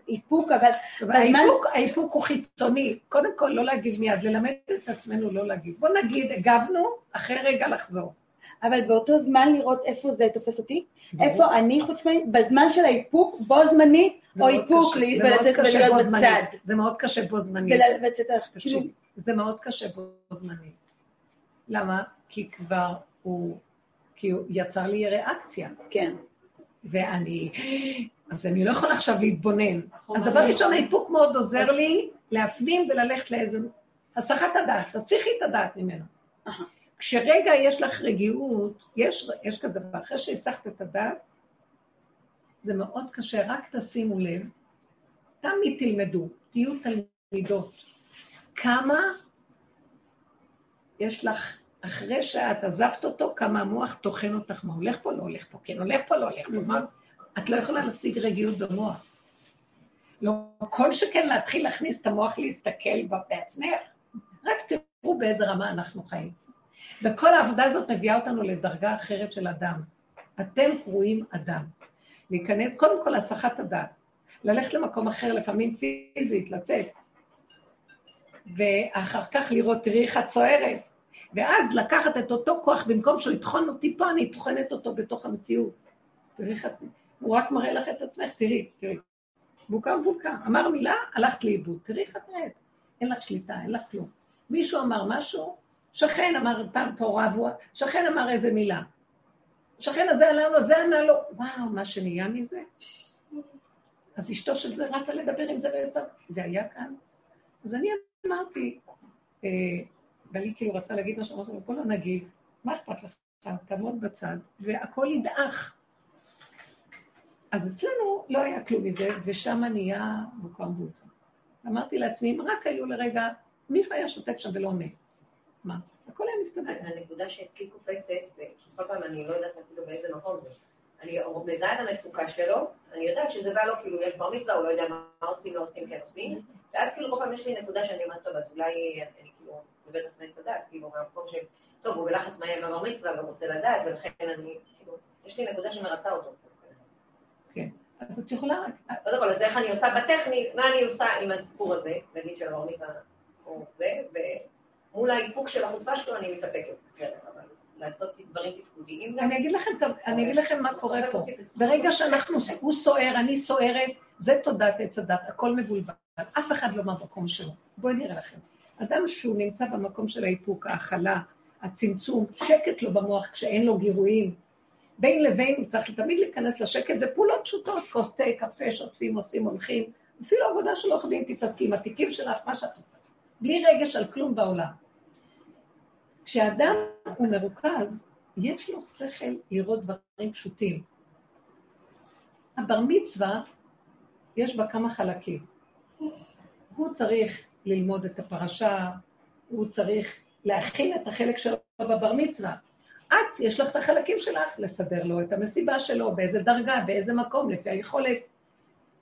איפוק, אבל. האיפוק, האיפוק הוא חיצוני. קודם כל, לא להגיב מיד, ללמד את עצמנו לא להגיב. בוא נגיד, הגבנו, אחרי רגע לחזור. אבל באותו זמן לראות איפה זה תופס אותי, איפה אני חוץ ממני, בזמן של האיפוק, בו זמנית, או איפוק, ולצאת ולהיות בצד. זה מאוד קשה בו זמנית. ולצאת, כאילו... זה מאוד קשה בו זמנית. למה? כי כבר הוא, כי הוא יצר לי ריאקציה. כן. ואני, אז אני לא יכולה עכשיו להתבונן. אז דבר ראשון, האיפוק מאוד עוזר לי להפנים וללכת לאיזה... הסחת הדעת, תסיכי את הדעת ממנו. כשרגע יש לך רגיעות, יש, יש כזה דבר, אחרי שהסחת את הדעת, זה מאוד קשה, רק תשימו לב, תמיד תלמדו, תהיו תלמידות. כמה יש לך, אחרי שאת עזבת אותו, כמה המוח טוחן אותך, מה הולך פה, לא הולך פה, כן הולך פה, לא הולך פה, מה? את לא יכולה להשיג רגיעות במוח. לא כל שכן להתחיל להכניס את המוח להסתכל בעצמך, רק תראו באיזה רמה אנחנו חיים. וכל העבודה הזאת מביאה אותנו לדרגה אחרת של אדם. אתם קרואים אדם. להיכנס, קודם כל להסחת הדעת, ללכת למקום אחר, לפעמים פיזית, לצאת, ואחר כך לראות, תראי איך את צוערת, ואז לקחת את אותו כוח, במקום שהוא יטחון אותי פה, אני טוחנת אותו בתוך המציאות. תראי איך את... הוא רק מראה לך את עצמך, תראי, תראי. בוקה ובוקה. אמר מילה, הלכת לאיבוד. תראי איך את נראית. אין לך שליטה, אין לך כלום. מישהו אמר משהו, שכן אמר פעם פה רבו, שכן אמר איזה מילה. השכן הזה עלה לו, זה ענה לו, וואו, מה שנהיה מזה. אז אשתו של זה רצה לדבר עם זה ויצא, והיה כאן. אז אני אמרתי, ואני כאילו רצה להגיד משהו, אמרתי לו, בוא לא נגיב, מה אכפת לך? תעמוד בצד, והכל ידעך. אז אצלנו לא היה כלום מזה, ושם נהיה מוקם בוקה. אמרתי לעצמי, אם רק היו לרגע, מישהו היה שותק שם ולא עונה. מה? הכל היה מסתדר. הנקודה שאצלי קופצת, וכל פעם אני לא יודעת אפילו באיזה מקום זה, אני מזהה את המצוקה שלו, אני יודעת שזה בא לו, כאילו, יש בר מצווה, הוא לא יודע מה עושים, לא עושים, כן עושים, ואז כאילו כל פעם יש לי נקודה שאני אומרת, טוב, אז אולי אני בטח מעץ הדעת, כאילו, מהמקום של, טוב, הוא בלחץ מהר בבר מצווה ורוצה לדעת, ולכן אני, כאילו, יש לי נקודה שמרצה אותו. כן. אז את יכולה. קודם כל, אז איך אני עושה בטכני, מה אני עושה עם הסיפור הזה, נגיד של הבר מצווה, או זה, ומול האיפוק של החוצפה שלו אני מתאפקת, לעשות דברים תפקודיים. אני אגיד לכם, אני אגיד לכם מה קורה פה. ברגע שאנחנו, הוא סוער, אני סוערת, זה תודעת עץ הדת, הכל מבולבל. אף אחד לא במקום שלו. בואי נראה לכם. אדם שהוא נמצא במקום של האיפוק, ההכלה, הצמצום, שקט לו במוח כשאין לו גירויים. בין לבין הוא צריך תמיד להיכנס לשקט ופעולות פשוטות, כוס תה, קפה, שוטפים, עושים, הולכים. אפילו עבודה של עורך דין תתעסקי עם התיקים שלך, מה שאת עושה. בלי רגש על כלום בעולם. כשאדם הוא מרוכז, יש לו שכל לראות דברים פשוטים. הבר מצווה, יש בה כמה חלקים. הוא צריך ללמוד את הפרשה, הוא צריך להכין את החלק שלו בבר מצווה. את, יש לך את החלקים שלך, לסדר לו את המסיבה שלו, באיזה דרגה, באיזה מקום, לפי היכולת.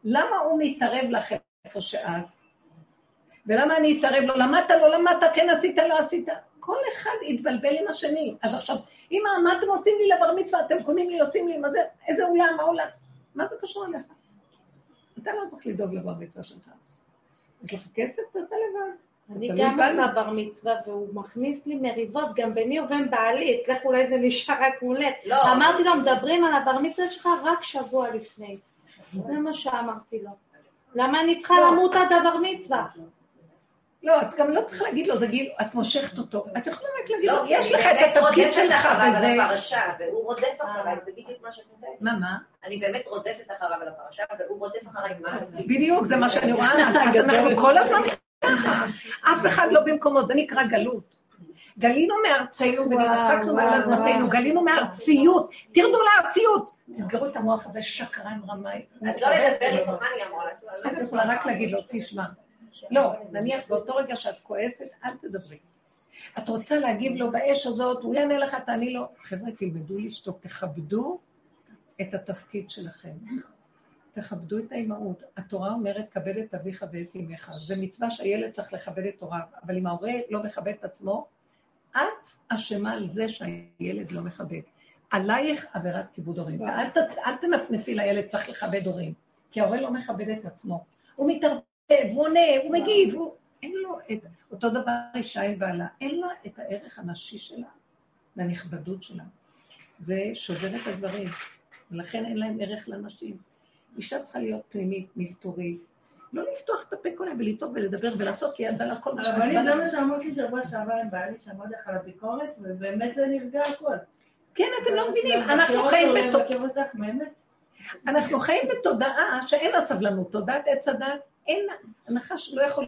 למה הוא מתערב לך איפה שאת? ולמה אני אתערב לו? למדת, לא למדת, כן עשית, לא עשית? כל אחד יתבלבל עם השני. אז עכשיו, אמא, מה אתם עושים לי לבר מצווה? אתם קונים לי, עושים לי, מה זה, איזה אולם, מה עולם? מה זה קשור אליך? אתה לא צריך לדאוג לבר מצווה שלך. יש לך כסף, תעשה לבד. אני גם עושה בר מצווה, והוא מכניס לי מריבות גם ביני ובין בעלי, אצלך אולי זה נשאר רק מולך. לא. אמרתי לו, מדברים על הבר מצווה שלך רק שבוע לפני. זה מה שאמרתי לו. למה אני צריכה למות עד הבר מצווה? לא, את גם לא צריכה להגיד לו, זה גיל, את מושכת אותו. את יכולה רק להגיד לו, לא, יש לך אני את באמת התפקיד רודפת שלך אחריו וזה... על הפרשה, והוא רודף אחריי, זה בדיוק מה שאת אומרת. מה, מה? אני באמת רודפת אחריו על הפרשה, והוא רודף אחריי, מה עושים? בדיוק, זה מה שאני רואה, אנחנו כל הזמן ככה. אף אחד לא במקומו, זה נקרא גלות. גלינו מארצנו ונדחקנו מעל אדמתנו, גלינו מארציות, תרדו לארציות. תסגרו את המוח הזה, שקרן רמאי. אז לא לדבר איתו, מה אני אמורה לעשות? את יכולה רק להגיד לו, תשמע. לא, נניח באותו רגע שאת כועסת, אל תדברי. את רוצה להגיב לו באש הזאת, הוא יענה לך, תעני לו. חבר'ה, תלמדו לשתוק, תכבדו את התפקיד שלכם. תכבדו את האימהות. התורה אומרת, כבד את אביך ואת אמך. זה מצווה שהילד צריך לכבד את הוריו, אבל אם ההורה לא מכבד את עצמו, את אשמה על זה שהילד לא מכבד. עלייך עבירת כיבוד הורים. ואל תנפנפי לילד, צריך לכבד הורים, כי ההורה לא מכבד את עצמו. הוא מתערבב, הוא עונה, הוא מגיב, הוא... אין לו את... אותו דבר אישה עם בעלה, אין לה את הערך הנשי שלה והנכבדות שלה. זה שובר את הדברים, ולכן אין להם ערך לנשים. אישה צריכה להיות פנימית, מסתורית, לא לפתוח את הפה כל היום ולצעוק ולדבר ולעשות מה הרבנית, שבא זה לה. מה שאמרת לי שבוע שעבר עם בעלי, שאמרתי לך על הביקורת, ובאמת זה נרגע הכל. כן, אתם לא מבינים, אנחנו חיים בתו- לבקר אותך, באמת. אנחנו חיים בתודעה שאין לה סבלנות, תודעת עץ הדת, אין, הנחש לא יכול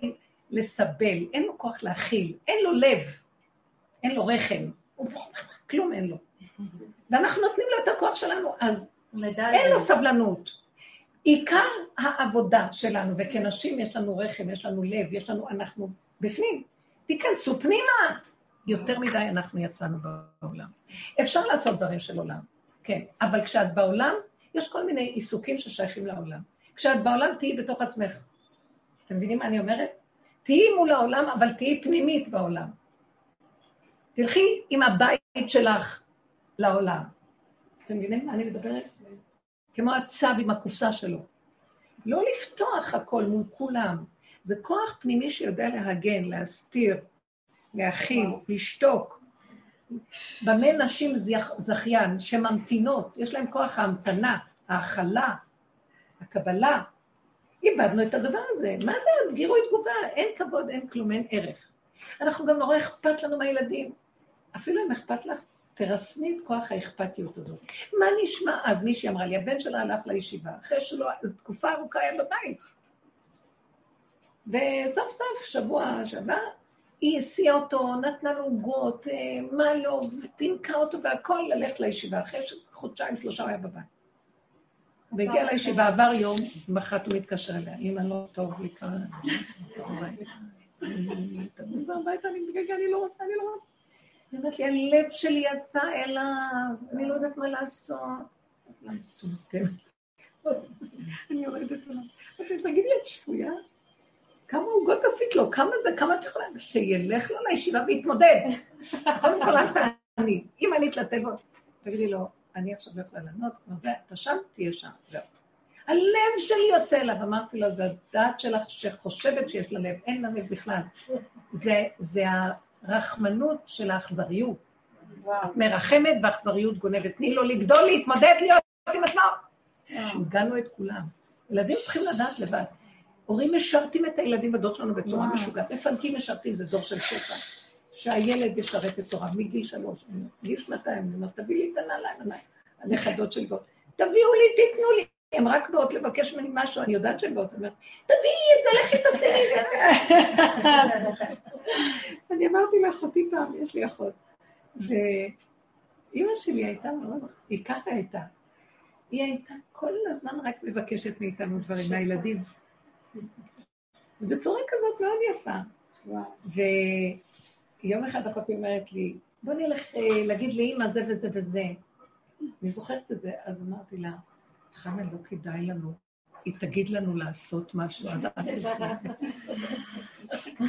לסבל, אין לו כוח להכיל, אין לו לב, אין לו רחם, הוא כלום אין לו. ואנחנו נותנים לו את הכוח שלנו, אז אין לו סבלנות. עיקר העבודה שלנו, וכנשים יש לנו רחם, יש לנו לב, יש לנו, אנחנו בפנים. תיכנסו פנימה. יותר מדי אנחנו יצאנו בעולם. אפשר לעשות דברים של עולם, כן, אבל כשאת בעולם, יש כל מיני עיסוקים ששייכים לעולם. כשאת בעולם, תהיי בתוך עצמך. אתם מבינים מה אני אומרת? תהיי מול העולם, אבל תהיי פנימית בעולם. תלכי עם הבית שלך לעולם. אתם מבינים מה אני מדברת? כמו הצב עם הקופסה שלו. לא לפתוח הכל מול כולם. זה כוח פנימי שיודע להגן, להסתיר, להכיל, לשתוק. במה נשים זכיין שממתינות, יש להן כוח ההמתנה, ההכלה, הקבלה. איבדנו את הדבר הזה. מה זה גירוי תגובה? אין כבוד, אין כלום, אין ערך. אנחנו גם נורא אכפת לנו מהילדים. אפילו אם אכפת לך, תרסני את כוח האכפתיות הזאת. מה נשמע אז? מישהי אמרה לי, הבן שלה הלך לישיבה, אחרי שלא, תקופה ארוכה היה בבית. וסוף סוף, שבוע שעבר, היא הסיעה אותו, נתנה לו עוגות, אה, מה לא, פינקה אותו והכל ללכת לישיבה, אחרי שחודשיים, שלושה הוא היה בבית. והגיע לישיבה, עבר יום, מחרת הוא מתקשר אליה, אמא לא טוב לי כאן, אני הביתה, אני לא רוצה, אני לא רוצה. היא אומרת לי, הלב שלי יצא אליו, אני לא יודעת מה לעשות. אני יורדת אליו. תגידי, את שפויה? כמה עוגות עשית לו? כמה זה? כמה את יכולה? שילך לו לישיבה ויתמודד. קודם כל, אל תעני. אם ענית לטבע, תגידי לו, אני עכשיו לא יכולה לענות, אתה שם, תהיה שם. זהו. הלב שלי יוצא אליו, אמרתי לו, זה הדעת שלך שחושבת שיש לה לב, אין לה לב בכלל. זה, זה הרחמנות של האכזריות. את מרחמת באכזריות גונבת. תני לו לגדול, להתמודד, להיות עם עצמו. הגענו את כולם. ילדים צריכים לדעת לבד. הורים משרתים את הילדים בדור שלנו בצורה משוגעת. מפנקים משרתים, זה דור של שפע. שהילד ישרת את תורה מגיל שלוש, מגיל שנתיים, אני אומרת, תביא לי את הנעליים, הנכדות של באות. תביאו לי, תיתנו לי. הן רק באות לבקש ממני משהו, אני יודעת שהן באות, אומרת, תביאי את זה, לכי תעשי אני אמרתי לאחותי פעם, יש לי אחות, ואימא שלי הייתה מאוד, היא ככה הייתה. היא הייתה כל הזמן רק מבקשת מאיתנו דברים, מהילדים. בצורה כזאת מאוד יפה. ויום אחד אחותי אומרת לי, בוא נלך אה, להגיד לאימא זה וזה וזה. אני זוכרת את זה, אז אמרתי לה, חנה, לא כדאי לנו. היא תגיד לנו לעשות משהו, אז אל.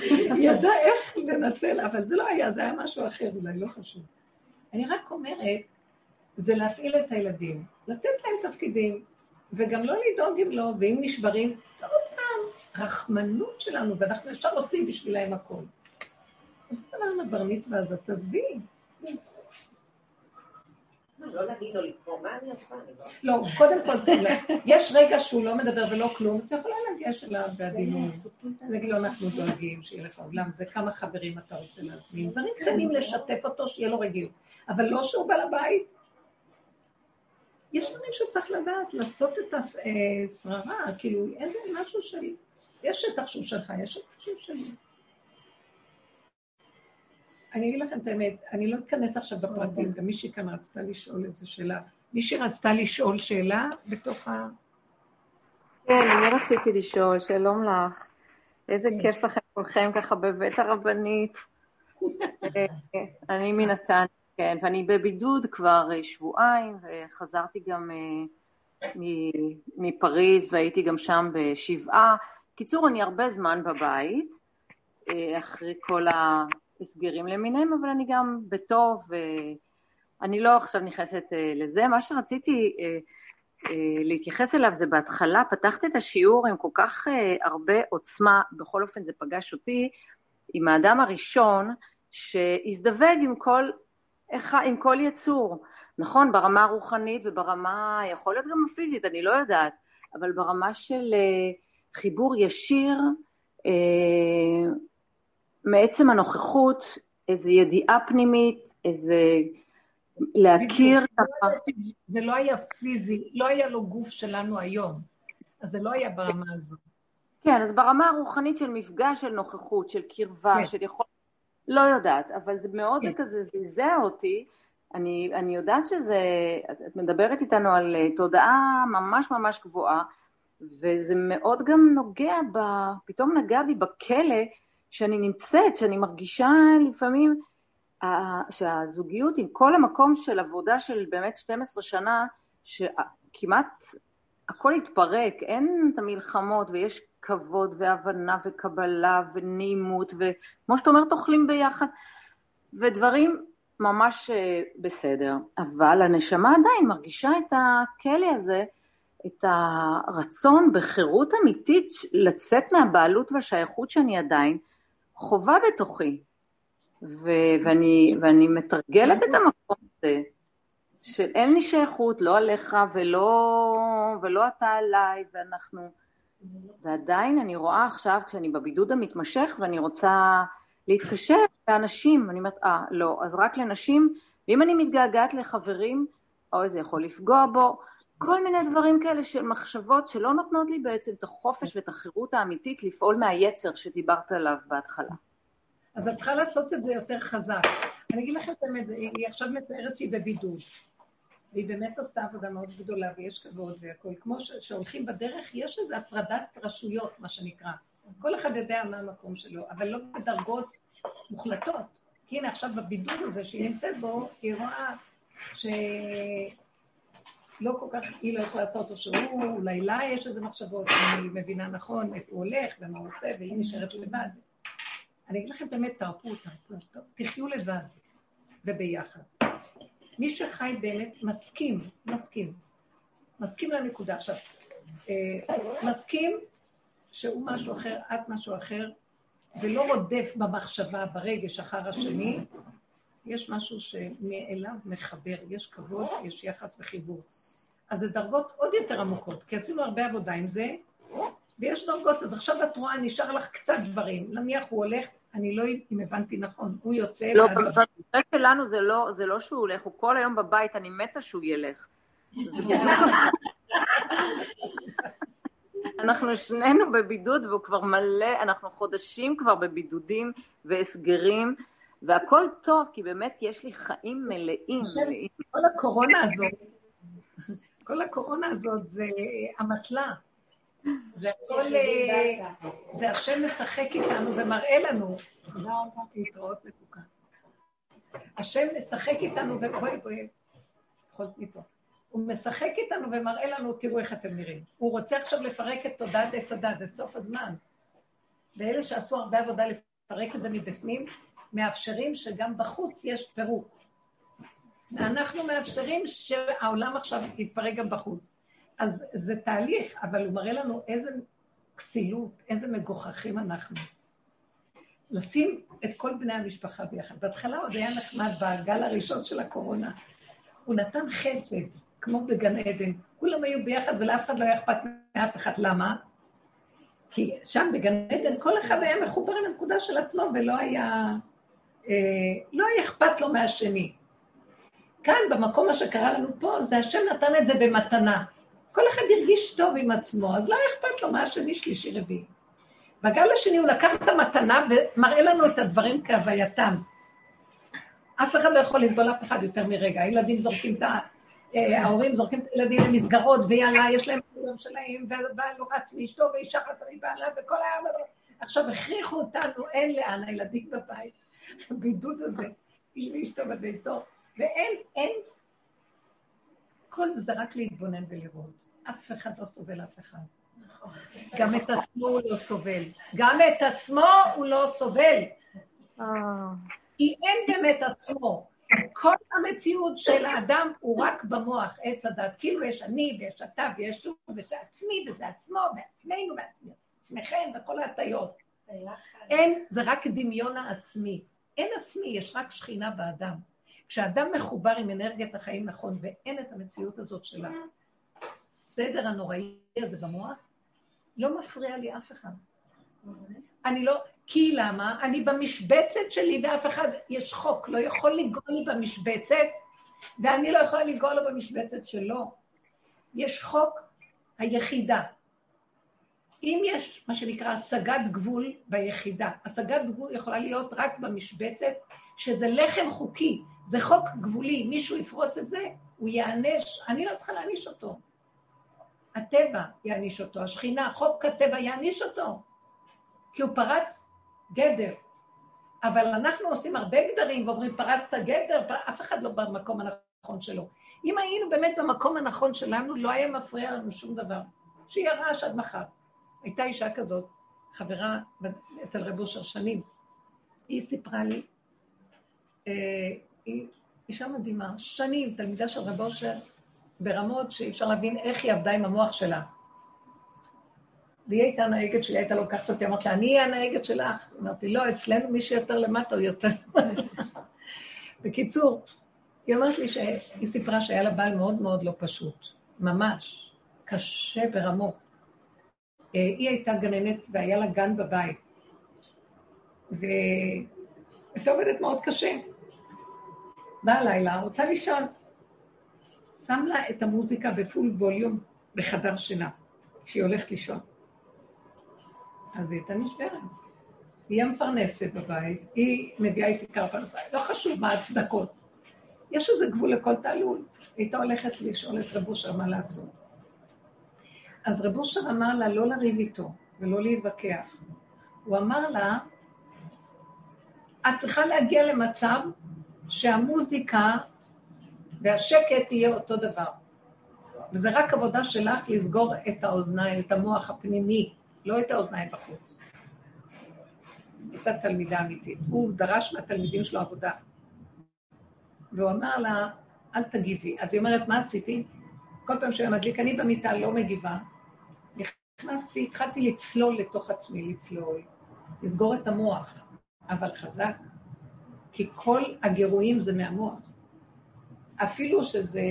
היא ידעה איך לנצל, אבל זה לא היה, זה היה משהו אחר אולי, לא חשוב. אני רק אומרת, זה להפעיל את הילדים, לתת להם תפקידים, וגם לא לדאוג אם לא, ואם נשברים, טוב פעם, רחמנות שלנו, ואנחנו ישר עושים בשבילהם הכול. אז דבר עם הבר מצווה הזאת, תעזבי. לא להגיד לו לקרוא, מה אני עושה? לא, קודם כל, יש רגע שהוא לא מדבר ולא כלום, את יכולה לגשת אליו בעדינות. להגיד לו, אנחנו דואגים שיהיה לך עולם, זה כמה חברים אתה רוצה להזמין. דברים קטנים לשתף אותו, שיהיה לו רגיל. אבל לא שהוא בעל הבית. יש דברים שצריך לדעת, לעשות את השררה, כאילו, אין זה משהו של... יש שטח שהוא שלך, יש שטח שהוא שלי. אני אגיד לכם את האמת, אני לא אכנס עכשיו בפרטים, גם מישהי כאן רצתה לשאול איזו שאלה. מישהי רצתה לשאול שאלה בתוך ה... כן, אני רציתי לשאול, שלום לך. איזה כן. כיף לכם כולכם ככה בבית הרבנית. אה, אני מנתניה, כן, ואני בבידוד כבר אה, שבועיים, וחזרתי גם אה, מפריז, והייתי גם שם בשבעה. קיצור, אני הרבה זמן בבית, אחרי כל. הסגרים למיניהם, אבל אני גם בטוב, אני לא עכשיו נכנסת אה, לזה. מה שרציתי אה, אה, להתייחס אליו זה בהתחלה, פתחת את השיעור עם כל כך הרבה עוצמה, בכל אופן זה פגש אותי, עם האדם הראשון שהזדווג עם כל, עם כל יצור, נכון? ברמה הרוחנית וברמה, יכול להיות גם הפיזית, אני לא יודעת, אבל ברמה של חיבור ישיר, מעצם הנוכחות, איזו ידיעה פנימית, איזה להכיר ככה. זה לא היה פיזי, לא היה לו גוף שלנו היום, אז זה לא היה ברמה הזו. כן, אז ברמה הרוחנית של מפגש של נוכחות, של קרבה, כן. של יכול... לא יודעת, אבל זה מאוד כן. כזה זעזע אותי. אני, אני יודעת שזה, את מדברת איתנו על אה, תודעה ממש ממש גבוהה, וזה מאוד גם נוגע, ב... פתאום נגע בי בכלא שאני נמצאת, שאני מרגישה לפעמים שהזוגיות עם כל המקום של עבודה של באמת 12 שנה, שכמעט הכל התפרק, אין את המלחמות ויש כבוד והבנה וקבלה ונעימות, וכמו שאת אומרת, אוכלים ביחד, ודברים ממש אה, בסדר. אבל הנשמה עדיין מרגישה את הכלא הזה, את הרצון בחירות אמיתית לצאת מהבעלות והשייכות שאני עדיין חווה בתוכי. ו- ואני, ואני מתרגלת את המקום הזה של אין לי שייכות, לא עליך ולא, ולא אתה עליי, ואנחנו... ועדיין אני רואה עכשיו, כשאני בבידוד המתמשך ואני רוצה להתקשר לאנשים, אני אומרת, אה, לא, אז רק לנשים, ואם אני מתגעגעת לחברים, אוי, זה יכול לפגוע בו, כל מיני דברים כאלה של מחשבות שלא נותנות לי בעצם את החופש ואת החירות האמיתית לפעול מהיצר שדיברת עליו בהתחלה. אז את צריכה לעשות את זה יותר חזק. אני אגיד לכם את האמת, היא עכשיו מתארת שהיא בבידוד. והיא באמת עשתה עבודה מאוד גדולה, ויש כבוד והכול. כמו שהולכים בדרך, יש איזו הפרדת רשויות, מה שנקרא. כל אחד יודע מה המקום שלו, אבל לא בדרגות מוחלטות. כי הנה עכשיו בבידוד הזה שהיא נמצאת בו, היא רואה שלא כל כך, היא לא יכולה לעשות אותו שהוא, אולי לה יש איזה מחשבות, אני מבינה נכון איפה הוא הולך ומה הוא עושה, והיא נשארת לבד. אני אגיד לכם את האמת, תרפו, תרפו, תחיו לבד וביחד. מי שחי באמת מסכים, מסכים, מסכים לנקודה. עכשיו, אה, מסכים שהוא משהו אחר, את משהו אחר, ולא רודף במחשבה, ברגש אחר השני, יש משהו שמאליו מחבר, יש כבוד, יש יחס וחיבור. אז זה דרגות עוד יותר עמוקות, כי עשינו הרבה עבודה עם זה, ויש דרגות, אז עכשיו את רואה, נשאר לך קצת דברים. נניח הוא הולך, אני לא יודעת אם הבנתי נכון, הוא יוצא... לא, במקרה שלנו זה לא, זה לא שהוא הולך, הוא כל היום בבית, אני מתה שהוא ילך. זה בדיוק... אנחנו שנינו בבידוד והוא כבר מלא, אנחנו חודשים כבר בבידודים והסגרים, והכל טוב, כי באמת יש לי חיים מלאים, מלאים. כל הקורונה הזאת, כל הקורונה הזאת זה אמתלה. זה הכל, אה, זה השם משחק איתנו ומראה לנו. להתראות מתוקה. השם משחק איתנו, ובואי, בואי, יכולת מפה. הוא משחק איתנו ומראה לנו, תראו איך אתם נראים. הוא רוצה עכשיו לפרק את תודעת עץ הדת, זה סוף הזמן. ואלה שעשו הרבה עבודה לפרק את זה מבפנים, מאפשרים שגם בחוץ יש פירוק. ואנחנו מאפשרים שהעולם עכשיו יתפרק גם בחוץ. אז זה תהליך, אבל הוא מראה לנו איזה כסילות, איזה מגוחכים אנחנו. לשים את כל בני המשפחה ביחד. בהתחלה עוד היה נחמד בגל הראשון של הקורונה. הוא נתן חסד, כמו בגן עדן. כולם היו ביחד ולאף אחד לא היה אכפת מאף אחד. למה? כי שם בגן עדן כל אחד היה מחובר עם הנקודה של עצמו ולא היה, אה, לא היה אכפת לו מהשני. כאן, במקום מה שקרה לנו פה, זה השם נתן את זה במתנה. כל אחד הרגיש טוב עם עצמו, אז לא אכפת לו מה השני, שלישי, רביעי. בגל השני הוא לקח את המתנה ומראה לנו את הדברים כהווייתם. אף אחד לא יכול לסבול אף אחד יותר מרגע. הילדים זורקים את ה... אה, ההורים זורקים את הילדים למסגרות, ויאללה, יש להם את היום שלהם, והבעל לא רץ מאשתו, ואישה חצה מבעלה, וכל היום... עכשיו הכריחו אותנו, אין לאן, הילדים בבית. הבידוד הזה, איש ואשתו בביתו, ואין, אין... כל זה רק להתבונן ולראות. אף אחד לא סובל אף אחד. גם את עצמו הוא לא סובל. גם את עצמו הוא לא סובל. כי אין באמת עצמו. כל המציאות של האדם הוא רק במוח, עץ הדת. כאילו יש אני ויש אתה ויש הוא וזה עצמי וזה עצמו ועצמנו ועצמכם וכל ההטיות. אין, זה רק דמיון העצמי. אין עצמי, יש רק שכינה באדם. כשאדם מחובר עם אנרגיית החיים נכון ואין את המציאות הזאת של הסדר הנוראי הזה במוח, לא מפריע לי אף אחד. אני לא, כי למה? אני במשבצת שלי ואף אחד, יש חוק, לא יכול לנגוע לי במשבצת, ואני לא יכולה לנגוע לו במשבצת שלו. יש חוק היחידה. אם יש מה שנקרא השגת גבול ביחידה, השגת גבול יכולה להיות רק במשבצת, שזה לחם חוקי, זה חוק גבולי, מישהו יפרוץ את זה, הוא ייענש, אני לא צריכה להעניש אותו. הטבע יעניש אותו, השכינה, חוק הטבע יעניש אותו, כי הוא פרץ גדר. אבל אנחנו עושים הרבה גדרים ואומרים, פרצת גדר, אף אחד לא במקום הנכון שלו. אם היינו באמת במקום הנכון שלנו, לא היה מפריע לנו שום דבר. שיהיה רעש עד מחר. הייתה אישה כזאת, חברה אצל רב אושר שנים, היא סיפרה לי, אה, היא אישה מדהימה, שנים, תלמידה של רב אושר, ברמות שאי אפשר להבין איך היא עבדה עם המוח שלה. והיא הייתה הנהגת שלי, הייתה לוקחת אותי, אמרת לה, אני אהיה הנהגת שלך. אמרתי, לא, אצלנו מי שיותר למטה הוא יותר בקיצור, היא אומרת לי שהיא סיפרה שהיה לה בעל מאוד מאוד לא פשוט, ממש, קשה ברמות. אה, היא הייתה גננת והיה לה גן בבית, והייתה עובדת מאוד קשה. באה לילה, רוצה לישון. שם לה את המוזיקה בפול ווליום בחדר שינה, כשהיא הולכת לישון. אז היא הייתה נשברת. היא המפרנסת בבית, היא מביאה איתי עיקר פרנסה, לא חשוב מה ההצדקות. יש איזה גבול לכל תעלול. היא הייתה הולכת לשאול את רב אושר מה לעשות. אז רב אושר אמר לה לא לריב איתו ולא להתווכח. הוא אמר לה, את צריכה להגיע למצב שהמוזיקה והשקט יהיה אותו דבר. וזה רק עבודה שלך לסגור את האוזניים, את המוח הפנימי, לא את האוזניים בחוץ. הייתה תלמידה אמיתית. הוא דרש מהתלמידים שלו עבודה. והוא אמר לה, אל תגיבי. אז היא אומרת, מה עשיתי? כל פעם שהוא מדליק, אני במיטה לא מגיבה. נכנסתי, התחלתי לצלול לתוך עצמי, לצלול, לסגור את המוח, אבל חזק, כי כל הגירויים זה מהמוח. אפילו שזה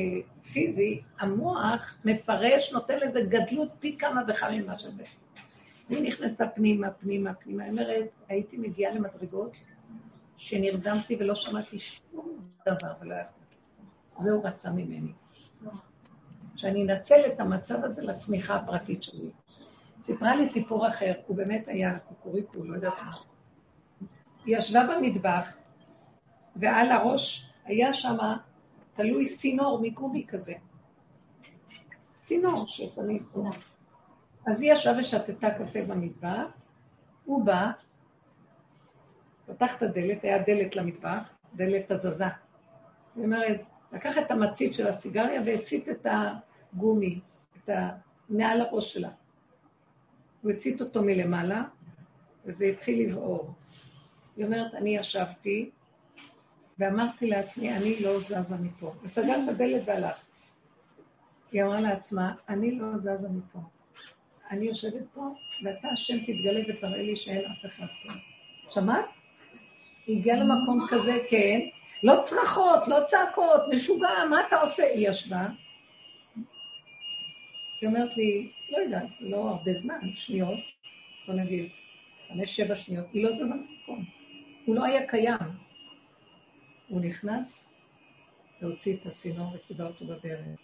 פיזי, המוח מפרש, נותן לזה גדלות פי כמה וכמה ממה שזה. והיא נכנסה פנימה, פנימה, פנימה. היא אומרת, הייתי מגיעה למדרגות שנרדמתי ולא שמעתי שום דבר ולא יכולתי. זה הוא רצה ממני. שאני אנצל את המצב הזה לצמיחה הפרטית שלי. סיפרה לי סיפור אחר, הוא באמת היה קוקוריקו, לא יודעת מה. היא ישבה במטבח, ועל הראש היה שם תלוי סינור מגומי כזה. סינור ששמים סינור. אז היא ישבה ושתתה קפה במטבח, הוא בא, פתח את הדלת, היה דלת למטבח, דלת הזזה. היא אומרת, לקח את המצית של הסיגריה והצית את הגומי, את ה... מעל הראש שלה. הוא הצית אותו מלמעלה, וזה התחיל לבעור. היא אומרת, אני ישבתי, ואמרתי לעצמי, אני לא זזה מפה. וסגר את הדלת והלך. היא אמרה לעצמה, אני לא זזה מפה. אני יושבת פה, ואתה השם תתגלה ותראה לי שאין אף אחד פה. שמעת? היא הגיעה למקום כזה, כן, לא צרחות, לא צעקות, משוגע, מה אתה עושה? היא ישבה. היא אומרת לי, לא יודעת, לא הרבה זמן, שניות, בוא נגיד, חמש, שבע שניות, היא לא זזה במקום. הוא לא היה קיים. הוא נכנס להוציא את הסינור וקיבל אותו בברז.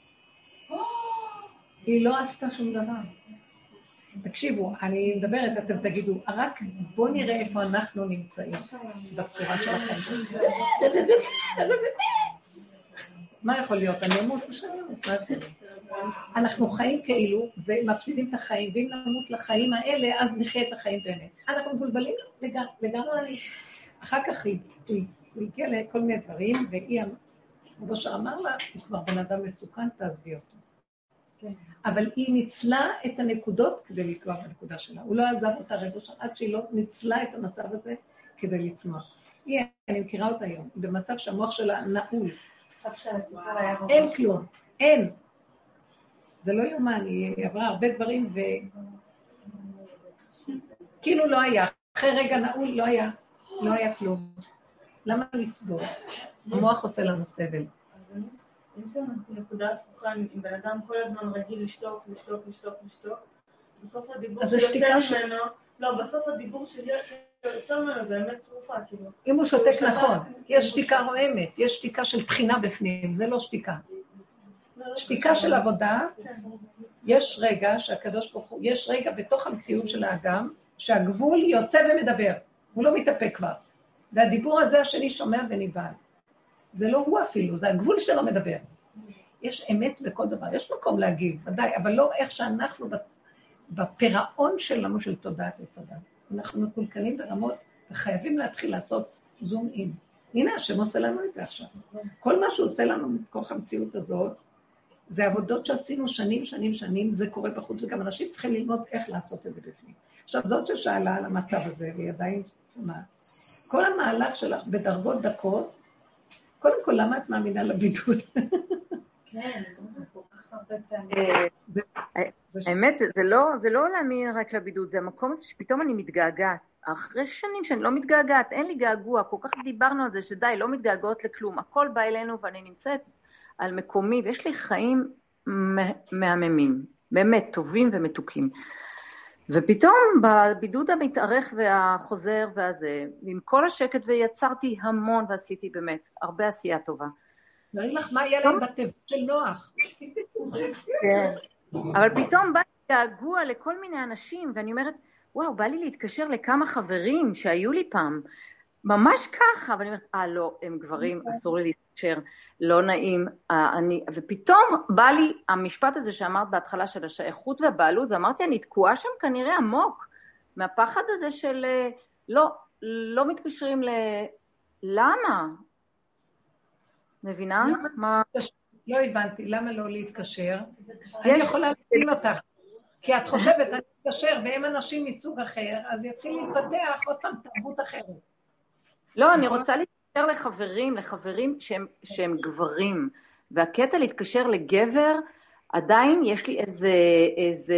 היא לא עשתה שום דבר. תקשיבו, אני מדברת, אתם תגידו, רק בואו נראה איפה אנחנו נמצאים בצורה שלכם. מה יכול להיות? אני אמות אמות? מה להיות? אנחנו חיים כאילו, ומפסידים את החיים, ואם נמות לחיים האלה, אז נחיה את החיים באמת. אנחנו מבולבלים לגמרי. אחר כך הוא הגיע לכל מיני דברים, והיא, כמו שאמר לה, הוא כבר בן אדם מסוכן, תעזבי אותו. כן. אבל היא ניצלה את הנקודות כדי לקבוע בנקודה שלה. הוא לא עזב אותה רגע שם עד שהיא לא ניצלה את המצב הזה כדי לצמוח. היא, אני מכירה אותה היום, במצב שהמוח שלה נעול. אין כלום, אין. זה לא יאומן, היא עברה הרבה דברים ו... כאילו לא היה. אחרי רגע נעול לא היה, לא היה כלום. למה לסבור? המוח עושה לנו סבל. יש לנו נקודה הפוכה, אם בן אדם כל הזמן רגיל לשתוק, לשתוק, לשתוק, לשתוק, בסוף הדיבור שיוצא ממנו, לא, בסוף הדיבור שיוצא ממנו זה אמת צרופה, כאילו. אם הוא שותק נכון, יש שתיקה רועמת, יש שתיקה של תחינה בפנים, זה לא שתיקה. שתיקה של עבודה, יש רגע שהקדוש ברוך הוא, יש רגע בתוך המציאות של האדם, שהגבול יוצא ומדבר, הוא לא מתאפק כבר. והדיבור הזה השני שומע ונבהל. זה לא הוא אפילו, זה הגבול שלו מדבר. יש אמת בכל דבר, יש מקום להגיב, ודאי, אבל לא איך שאנחנו בפירעון שלנו של תודעת עץ. אנחנו מקולקלים ברמות וחייבים להתחיל לעשות זום אין. הנה, השם עושה לנו את זה עכשיו. כל מה שהוא עושה לנו מכוח המציאות הזאת, זה עבודות שעשינו שנים, שנים, שנים, זה קורה בחוץ, וגם אנשים צריכים ללמוד איך לעשות את זה בפנים. עכשיו, זאת ששאלה על המצב הזה, והיא עדיין שומעת. כל המהלך שלך בדרגות דקות, קודם כל, למה את מאמינה לבידוד? כן, אה, האמת, לא, זה לא להאמין רק לבידוד, זה המקום הזה שפתאום אני מתגעגעת. אחרי שנים שאני לא מתגעגעת, אין לי געגוע, כל כך דיברנו על זה שדי, לא מתגעגעות לכלום, הכל בא אלינו ואני נמצאת על מקומי, ויש לי חיים מהממים, באמת טובים ומתוקים. ופתאום בבידוד המתארך והחוזר והזה, עם כל השקט ויצרתי המון ועשיתי באמת הרבה עשייה טובה. לא לך מה יהיה להם בתיבות של נוח. כן, אבל פתאום בא לי געגוע לכל מיני אנשים, ואני אומרת, וואו, בא לי להתקשר לכמה חברים שהיו לי פעם, ממש ככה, ואני אומרת, אה, לא, הם גברים, אסור לי להתקשר, לא נעים, אה, אני, ופתאום בא לי המשפט הזה שאמרת בהתחלה של השייכות והבעלות, ואמרתי, אני תקועה שם כנראה עמוק, מהפחד הזה של אה, לא, לא מתקשרים ל... למה? מבינה? מה... לא הבנתי, למה לא להתקשר? אני יכולה להבין אותך, כי את חושבת, אני אתקשר, והם אנשים מסוג אחר, אז יתחיל להתפתח עוד פעם תרבות אחרת. לא, אני רוצה להתקשר לחברים, לחברים שהם, שהם גברים, והקטע להתקשר לגבר, עדיין יש לי איזה, איזה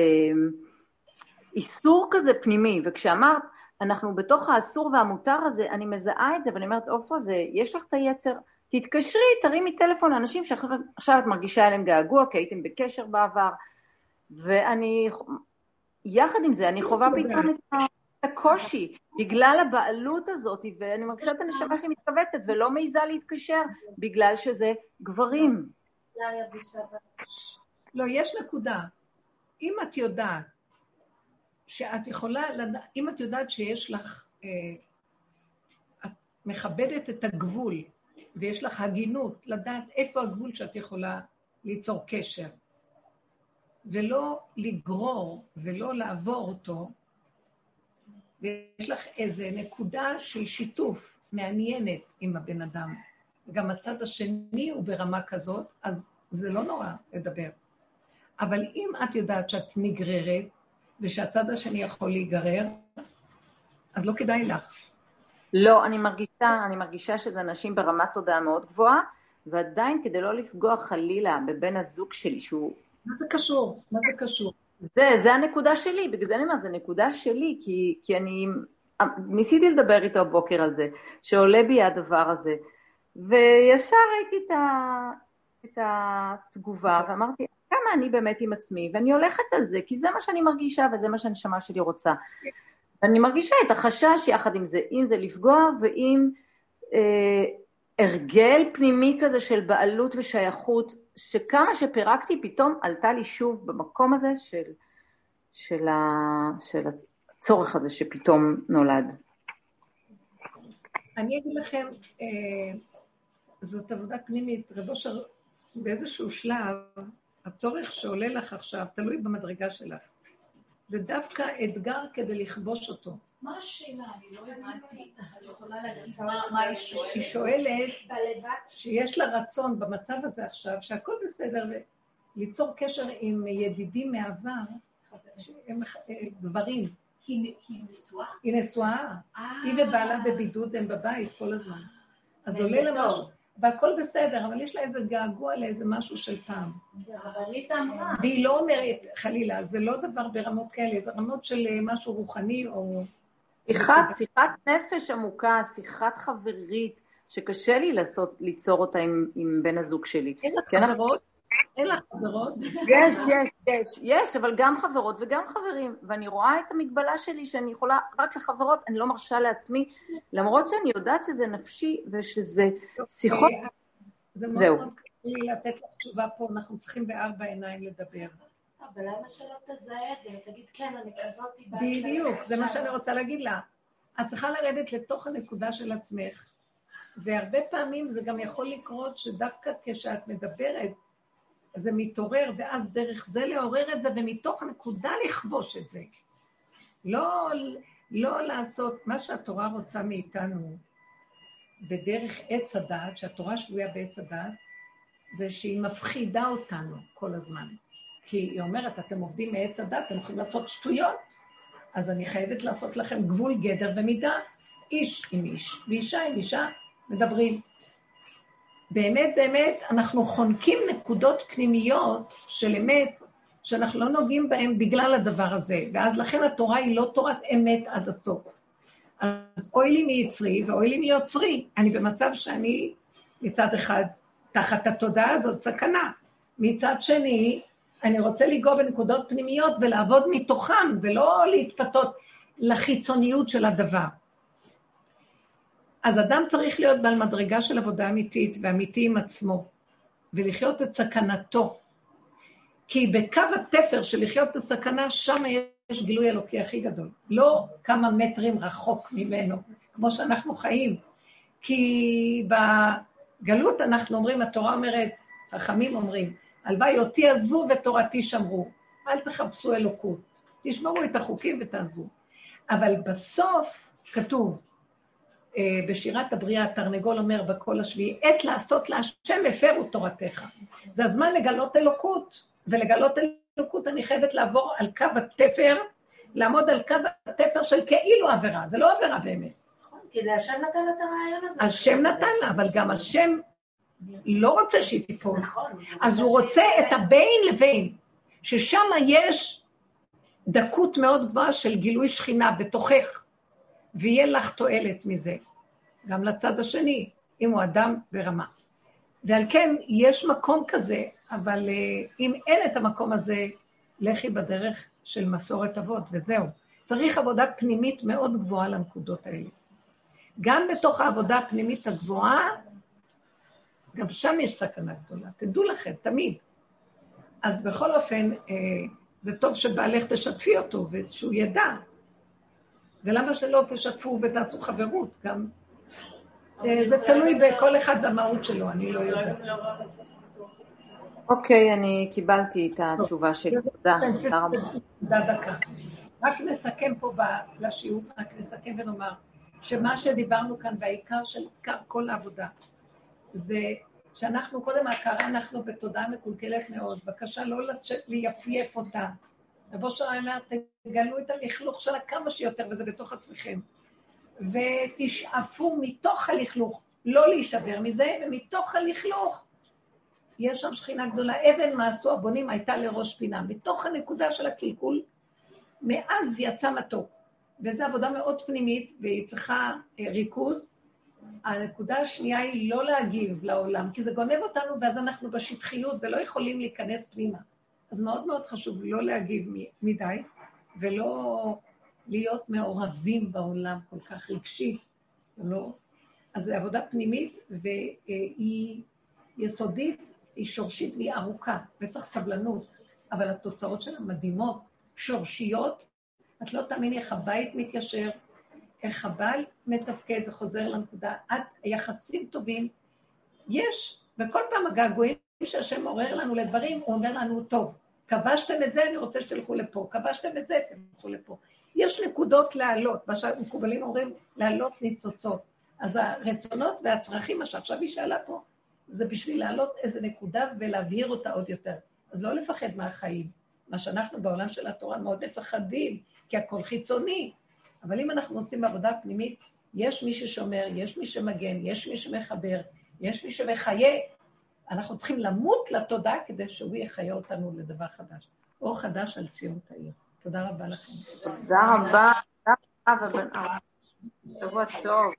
איסור כזה פנימי, וכשאמרת, אנחנו בתוך האסור והמותר הזה, אני מזהה את זה, ואני אומרת, עופרה, יש לך את היצר, תתקשרי, תרימי טלפון לאנשים שעכשיו את מרגישה אליהם געגוע, כי הייתם בקשר בעבר, ואני, יחד עם זה, אני חווה פתאום את הקושי, בגלל הבעלות הזאת, ואני מרגישה את הנשמה שלי מתכווצת, ולא מעיזה להתקשר, בגלל שזה גברים. לא, יש נקודה. אם את יודעת שאת יכולה, אם את יודעת שיש לך, אה, את מכבדת את הגבול, ויש לך הגינות לדעת איפה הגבול שאת יכולה ליצור קשר, ולא לגרור ולא לעבור אותו, ויש לך איזו נקודה של שיתוף מעניינת עם הבן אדם, וגם הצד השני הוא ברמה כזאת, אז זה לא נורא לדבר. אבל אם את יודעת שאת נגררת, ושהצד השני יכול להיגרר, אז לא כדאי לך. לא, אני מרגישה, אני מרגישה שזה אנשים ברמת תודעה מאוד גבוהה, ועדיין כדי לא לפגוע חלילה בבן הזוג שלי, שהוא... מה זה קשור? מה זה קשור? זה, זה הנקודה שלי, בגלל זה אני אומרת, זה נקודה שלי, כי, כי אני ניסיתי לדבר איתו הבוקר על זה, שעולה בי הדבר הזה, וישר ראיתי את, ה, את התגובה, ואמרתי, כמה אני באמת עם עצמי, ואני הולכת על זה, כי זה מה שאני מרגישה וזה מה שהנשמה שלי רוצה. ואני מרגישה את החשש יחד עם זה, אם זה לפגוע ואם אה, הרגל פנימי כזה של בעלות ושייכות, שכמה שפירקתי פתאום עלתה לי שוב במקום הזה של, של, ה, של הצורך הזה שפתאום נולד. אני אגיד לכם, אה, זאת עבודה פנימית. רב אושר, באיזשהו שלב, הצורך שעולה לך עכשיו, תלוי במדרגה שלך. זה דווקא אתגר כדי לכבוש אותו. מה השאלה? אני לא הבנתי. את יכולה להגיד מה היא שואלת? היא שואלת שיש לה רצון במצב הזה עכשיו, שהכל בסדר, ליצור קשר עם ידידים מהעבר, שהם אה, גברים. היא נשואה? היא נשואה. אה. היא ובעלה בבידוד, הם בבית כל הזמן. אז עולה לה משהו. והכל בסדר, אבל יש לה איזה געגוע לאיזה משהו של פעם. והיא לא אומרת, חלילה, זה לא דבר ברמות כאלה, זה רמות של אה, משהו רוחני או... שיחת, שיחת נפש עמוקה, שיחת חברית, שקשה לי לעשות, ליצור אותה עם, עם בן הזוג שלי. אין לך חברות? אין לך חברות? יש, יש, יש, יש, אבל גם חברות וגם חברים. ואני רואה את המגבלה שלי שאני יכולה רק לחברות, אני לא מרשה לעצמי, למרות שאני יודעת שזה נפשי ושזה שיחות... זה מאוד מאוד קשה לי לתת לך תשובה פה, אנחנו צריכים בארבע עיניים לדבר. אבל למה שלא תזהה את זה? תגיד, כן, אני כזאת... בדיוק, זה מה שאני רוצה להגיד לה. את צריכה לרדת לתוך הנקודה של עצמך, והרבה פעמים זה גם יכול לקרות שדווקא כשאת מדברת זה מתעורר, ואז דרך זה לעורר את זה, ומתוך הנקודה לכבוש את זה. לא, לא לעשות, מה שהתורה רוצה מאיתנו, בדרך עץ הדעת, שהתורה שבויה בעץ הדעת, זה שהיא מפחידה אותנו כל הזמן. כי היא אומרת, אתם עובדים מעץ הדת, אתם יכולים לעשות שטויות, אז אני חייבת לעשות לכם גבול, גדר ומידה. איש עם איש, ואישה עם אישה, מדברים. באמת, באמת, אנחנו חונקים נקודות פנימיות של אמת, שאנחנו לא נוגעים בהן בגלל הדבר הזה, ואז לכן התורה היא לא תורת אמת עד הסוף. אז אוי לי מיצרי ואוי לי מיוצרי. אני במצב שאני מצד אחד תחת התודעה הזאת סכנה. מצד שני, אני רוצה לנגוע בנקודות פנימיות ולעבוד מתוכם, ולא להתפתות לחיצוניות של הדבר. אז אדם צריך להיות בעל מדרגה של עבודה אמיתית ואמיתי עם עצמו, ולחיות את סכנתו. כי בקו התפר של לחיות את הסכנה, שם יש גילוי אלוקי הכי גדול. לא כמה מטרים רחוק ממנו, כמו שאנחנו חיים. כי בגלות אנחנו אומרים, התורה אומרת, חכמים אומרים, הלוואי אותי עזבו ותורתי שמרו. אל תחפשו אלוקות. תשמרו את החוקים ותעזבו. אבל בסוף כתוב, בשירת הבריאה, התרנגול אומר בקול השביעי, עת לעשות להשם הפרו תורתך. זה הזמן לגלות אלוקות, ולגלות אלוקות אני חייבת לעבור על קו התפר, לעמוד על קו התפר של כאילו עבירה, זה לא עבירה באמת. נכון, כי זה השם נתן את הרעיון הזה. השם נתן לה, אבל גם השם לא רוצה שהיא תיפול. נכון. אז הוא רוצה את הבין לבין, ששם יש דקות מאוד גבוהה של גילוי שכינה בתוכך, ויהיה לך תועלת מזה, גם לצד השני, אם הוא אדם ברמה. ועל כן, יש מקום כזה, אבל uh, אם אין את המקום הזה, לכי בדרך של מסורת אבות, וזהו. צריך עבודה פנימית מאוד גבוהה לנקודות האלה. גם בתוך העבודה הפנימית הגבוהה, גם שם יש סכנה גדולה, תדעו לכם, תמיד. אז בכל אופן, אה, זה טוב שבעלך תשתפי אותו ושהוא ידע. ולמה שלא תשתפו ותעשו חברות? גם אה, זה תלוי בכל אחד במהות שלו, אני לא יודעת. אוקיי, אני קיבלתי את התשובה שלי. תודה, תודה רבה. תודה דקה. רק נסכם פה לשיעור, רק נסכם ונאמר שמה שדיברנו כאן, והעיקר של עיקר כל העבודה, זה שאנחנו, קודם ההכרה, אנחנו בתודעה מקולקלת מאוד. בבקשה לא ליפייף אותה. רבו שרה אומר, תגלו את הלכלוך שלה כמה שיותר, וזה בתוך עצמכם. ותשאפו מתוך הלכלוך, לא להישבר מזה, ומתוך הלכלוך יש שם שכינה גדולה. אבן מעשו הבונים הייתה לראש פינה. מתוך הנקודה של הקלקול, מאז יצא מתוק. וזו עבודה מאוד פנימית, והיא צריכה אה, ריכוז, הנקודה השנייה היא לא להגיב לעולם, כי זה גונב אותנו ואז אנחנו בשטחיות ולא יכולים להיכנס פנימה. אז מאוד מאוד חשוב לא להגיב מדי ולא להיות מעורבים בעולם כל כך רגשי. לא. אז זו עבודה פנימית והיא יסודית, היא שורשית והיא ארוכה, וצריך סבלנות, אבל התוצאות שלה מדהימות, שורשיות. את לא תאמיני איך הבית מתיישר, איך הבעל מתפקד וחוזר לנקודה, עד יחסים טובים. יש, וכל פעם הגעגועים שהשם עורר לנו לדברים, הוא אומר לנו, טוב, כבשתם את זה, אני רוצה שתלכו לפה, כבשתם את זה, תלכו לפה. יש נקודות לעלות, מה שהמקובלים אומרים, לעלות ניצוצות. אז הרצונות והצרכים, מה שעכשיו היא שאלה פה, זה בשביל לעלות איזה נקודה ולהבהיר אותה עוד יותר. אז לא לפחד מהחיים. מה שאנחנו בעולם של התורה מאוד מפחדים, כי הכל חיצוני. אבל אם אנחנו עושים עבודה פנימית, יש מי ששומר, יש מי שמגן, יש מי שמחבר, יש מי שמחיה. אנחנו צריכים למות לתודעה כדי שהוא יחיה אותנו לדבר חדש. אור חדש על ציונות העיר. תודה רבה לכם. תודה רבה. שבוע טוב.